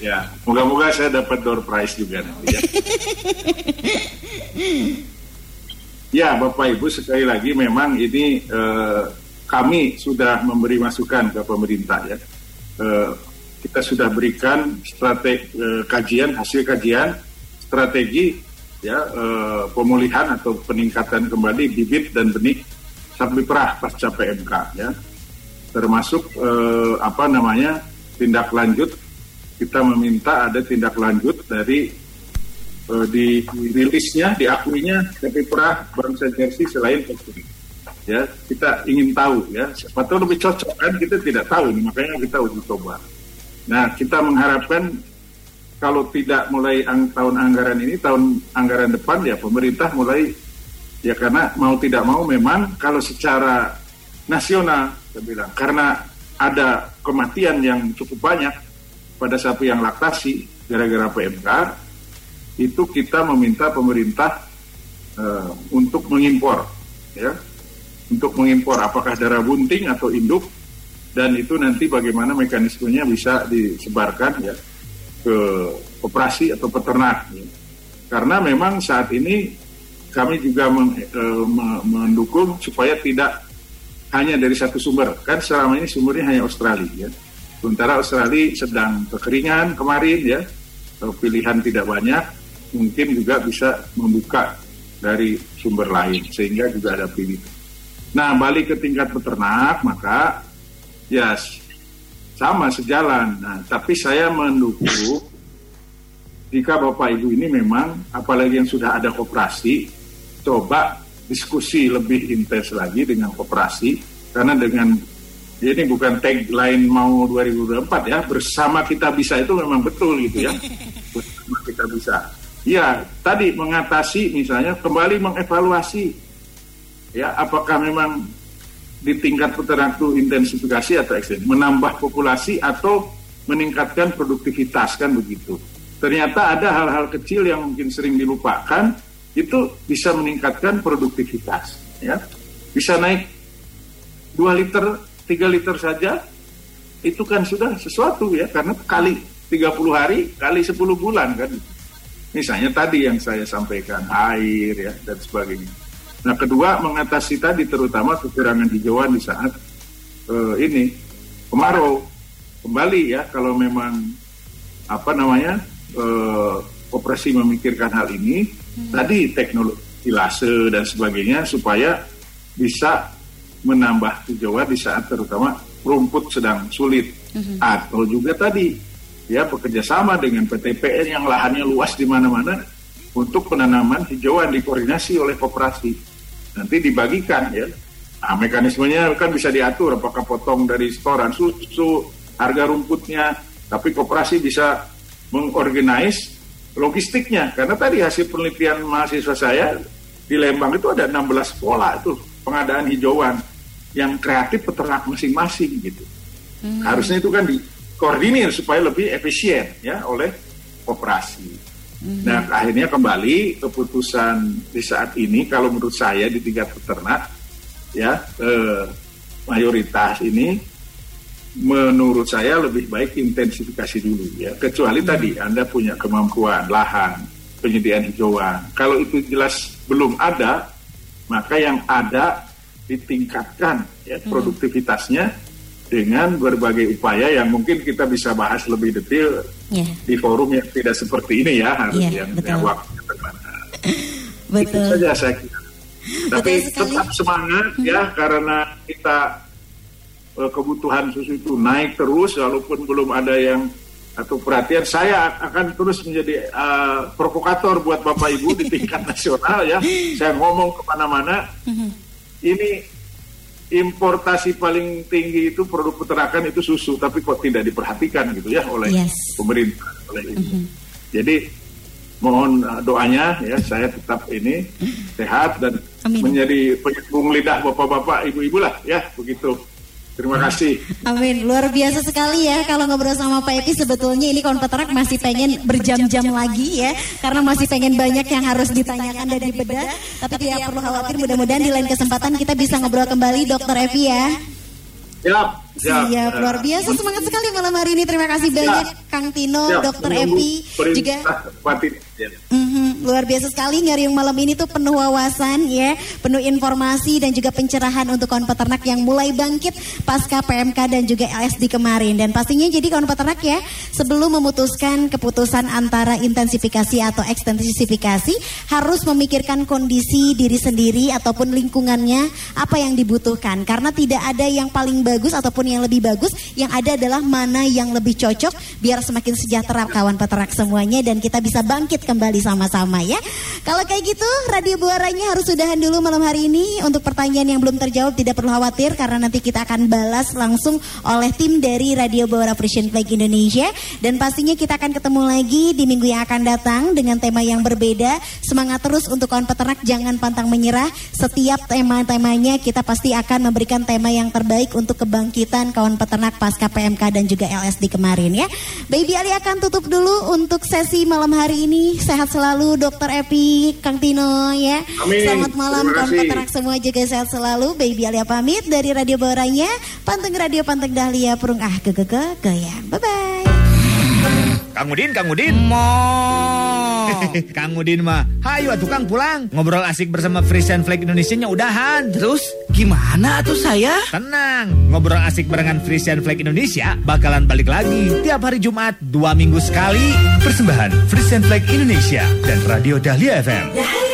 [SPEAKER 3] Ya, moga-moga saya dapat door prize juga nanti ya. Ya, Bapak Ibu sekali lagi memang ini eh, kami sudah memberi masukan ke pemerintah ya. Eh, kita sudah berikan strategi eh, kajian hasil kajian strategi ya eh, pemulihan atau peningkatan kembali bibit dan benih sapi perah pasca PMK ya. Termasuk eh, apa namanya tindak lanjut kita meminta ada tindak lanjut dari eh, di rilisnya, diakuinya sapi perah bangsa Jersey selain Portugis. Ya, kita ingin tahu ya, siapa lebih cocok kan kita tidak tahu makanya kita uji coba. Nah, kita mengharapkan kalau tidak mulai ang- tahun anggaran ini, tahun anggaran depan ya pemerintah mulai ya karena mau tidak mau memang kalau secara nasional saya bilang karena ada kematian yang cukup banyak pada sapi yang laktasi gara-gara PMK itu kita meminta pemerintah eh, untuk mengimpor ya. Untuk mengimpor apakah darah bunting atau induk dan itu nanti bagaimana mekanismenya bisa disebarkan ya ke operasi atau peternak. Karena memang saat ini kami juga men- me- mendukung supaya tidak hanya dari satu sumber. Kan selama ini sumbernya hanya Australia ya. Sementara Australia sedang kekeringan kemarin ya. Pilihan tidak banyak mungkin juga bisa membuka dari sumber lain sehingga juga ada pilihan. Nah, balik ke tingkat peternak, maka ya s- sama sejalan. Nah, tapi saya mendukung jika Bapak Ibu ini memang apalagi yang sudah ada koperasi, coba diskusi lebih intens lagi dengan koperasi karena dengan ini bukan tagline mau 2024 ya, bersama kita bisa itu memang betul gitu ya. Bersama kita bisa. Ya, tadi mengatasi misalnya kembali mengevaluasi ya apakah memang di tingkat peternak itu intensifikasi atau ekstrim menambah populasi atau meningkatkan produktivitas kan begitu. Ternyata ada hal-hal kecil yang mungkin sering dilupakan itu bisa meningkatkan produktivitas ya. Bisa naik 2 liter 3 liter saja itu kan sudah sesuatu ya. Karena kali 30 hari kali 10 bulan kan. Misalnya tadi yang saya sampaikan air ya dan sebagainya nah kedua mengatasi tadi terutama kekurangan hijauan di saat eh, ini kemarau. Kembali ya kalau memang apa namanya eh, operasi memikirkan hal ini tadi teknologi lase dan sebagainya supaya bisa menambah hijauan di saat terutama rumput sedang sulit. Atau juga tadi ya bekerja sama dengan PTPN yang lahannya luas di mana-mana untuk penanaman hijauan dikoordinasi oleh koperasi nanti dibagikan ya. Nah, mekanismenya kan bisa diatur apakah potong dari setoran susu harga rumputnya tapi koperasi bisa mengorganize logistiknya. Karena tadi hasil penelitian mahasiswa saya di Lembang itu ada 16 pola itu pengadaan hijauan yang kreatif peternak masing-masing gitu.
[SPEAKER 1] Hmm.
[SPEAKER 3] harusnya itu kan dikoordinir supaya lebih efisien ya oleh koperasi
[SPEAKER 1] Hmm.
[SPEAKER 3] Nah, akhirnya kembali keputusan di saat ini kalau menurut saya di tingkat peternak ya eh, mayoritas ini menurut saya lebih baik intensifikasi dulu ya. Kecuali tadi Anda punya kemampuan lahan, penyediaan hijauan. Kalau itu jelas belum ada, maka yang ada ditingkatkan ya produktivitasnya dengan berbagai upaya yang mungkin kita bisa bahas lebih detail
[SPEAKER 1] Ya,
[SPEAKER 3] di forum yang tidak seperti ini ya harus
[SPEAKER 1] Iya,
[SPEAKER 3] yang,
[SPEAKER 1] betul.
[SPEAKER 3] yang waktunya terbatas. Itu
[SPEAKER 1] betul.
[SPEAKER 3] saja saya kira. Tapi tetap semangat ya karena kita eh, kebutuhan susu itu naik terus walaupun belum ada yang atau perhatian saya akan terus menjadi eh, provokator buat bapak ibu di tingkat nasional ya saya ngomong ke mana-mana ini importasi paling tinggi itu produk peternakan itu susu tapi kok tidak diperhatikan gitu ya oleh
[SPEAKER 1] Yes.
[SPEAKER 3] pemerintah oleh ibu. Jadi mohon uh, doanya ya saya tetap ini sehat dan menjadi penyambung lidah bapak-bapak ibu-ibu lah ya begitu. Terima kasih.
[SPEAKER 1] Amin, luar biasa sekali ya kalau ngobrol sama Pak Epi. Sebetulnya ini kawan peternak masih pengen berjam-jam lagi ya karena masih pengen banyak yang harus ditanyakan dan dibedah. Tapi tidak perlu khawatir mudah-mudahan di lain kesempatan kita bisa ngobrol kembali Dokter Epi ya.
[SPEAKER 3] Siap, siap.
[SPEAKER 1] Siap, luar biasa. Semangat sekali malam hari ini. Terima kasih banyak Kang Tino,
[SPEAKER 3] Siap,
[SPEAKER 1] Dokter Epi juga.
[SPEAKER 3] Ya.
[SPEAKER 1] Mhm, luar biasa sekali Ngariung malam ini tuh penuh wawasan ya, penuh informasi dan juga pencerahan untuk kawan peternak yang mulai bangkit pasca PMK dan juga LSD kemarin. Dan pastinya jadi kawan peternak ya, sebelum memutuskan keputusan antara intensifikasi atau ekstensifikasi harus memikirkan kondisi diri sendiri ataupun lingkungannya apa yang dibutuhkan. Karena tidak ada yang paling bagus ataupun yang lebih bagus, yang ada adalah mana yang lebih cocok biar semakin sejahtera kawan peternak semuanya dan kita bisa bangkit kembali sama-sama ya. Kalau kayak gitu radio buaranya harus sudahan dulu malam hari ini untuk pertanyaan yang belum terjawab tidak perlu khawatir karena nanti kita akan balas langsung oleh tim dari Radio Buara Frisian Flag Indonesia dan pastinya kita akan ketemu lagi di minggu yang akan datang dengan tema yang berbeda. Semangat terus untuk kawan peternak jangan pantang menyerah. Setiap tema-temanya kita pasti akan memberikan tema yang terbaik untuk kebangkitan kawan peternak pasca PMK dan juga LSD kemarin ya. Baby Ali akan tutup dulu untuk sesi malam hari ini. Sehat selalu Dokter Epi, Kang Tino ya.
[SPEAKER 3] Amin.
[SPEAKER 1] Selamat malam kawan peternak semua juga sehat selalu. Baby Alia pamit dari Radio Boranya. Panteng Radio Panteng Dahlia Perung ah ke goyang. Bye bye.
[SPEAKER 7] Kang Udin, Kang Udin. Kang Udin mah, hayu atuh Kang pulang. Ngobrol asik bersama Frisian Flag Indonesia-nya udahan. Terus gimana tuh saya? Tenang, ngobrol asik barengan Frisian Flag Indonesia bakalan balik lagi tiap hari Jumat dua minggu sekali.
[SPEAKER 15] Persembahan Frisian Flag Indonesia dan Radio Dahlia FM.
[SPEAKER 17] Dahlia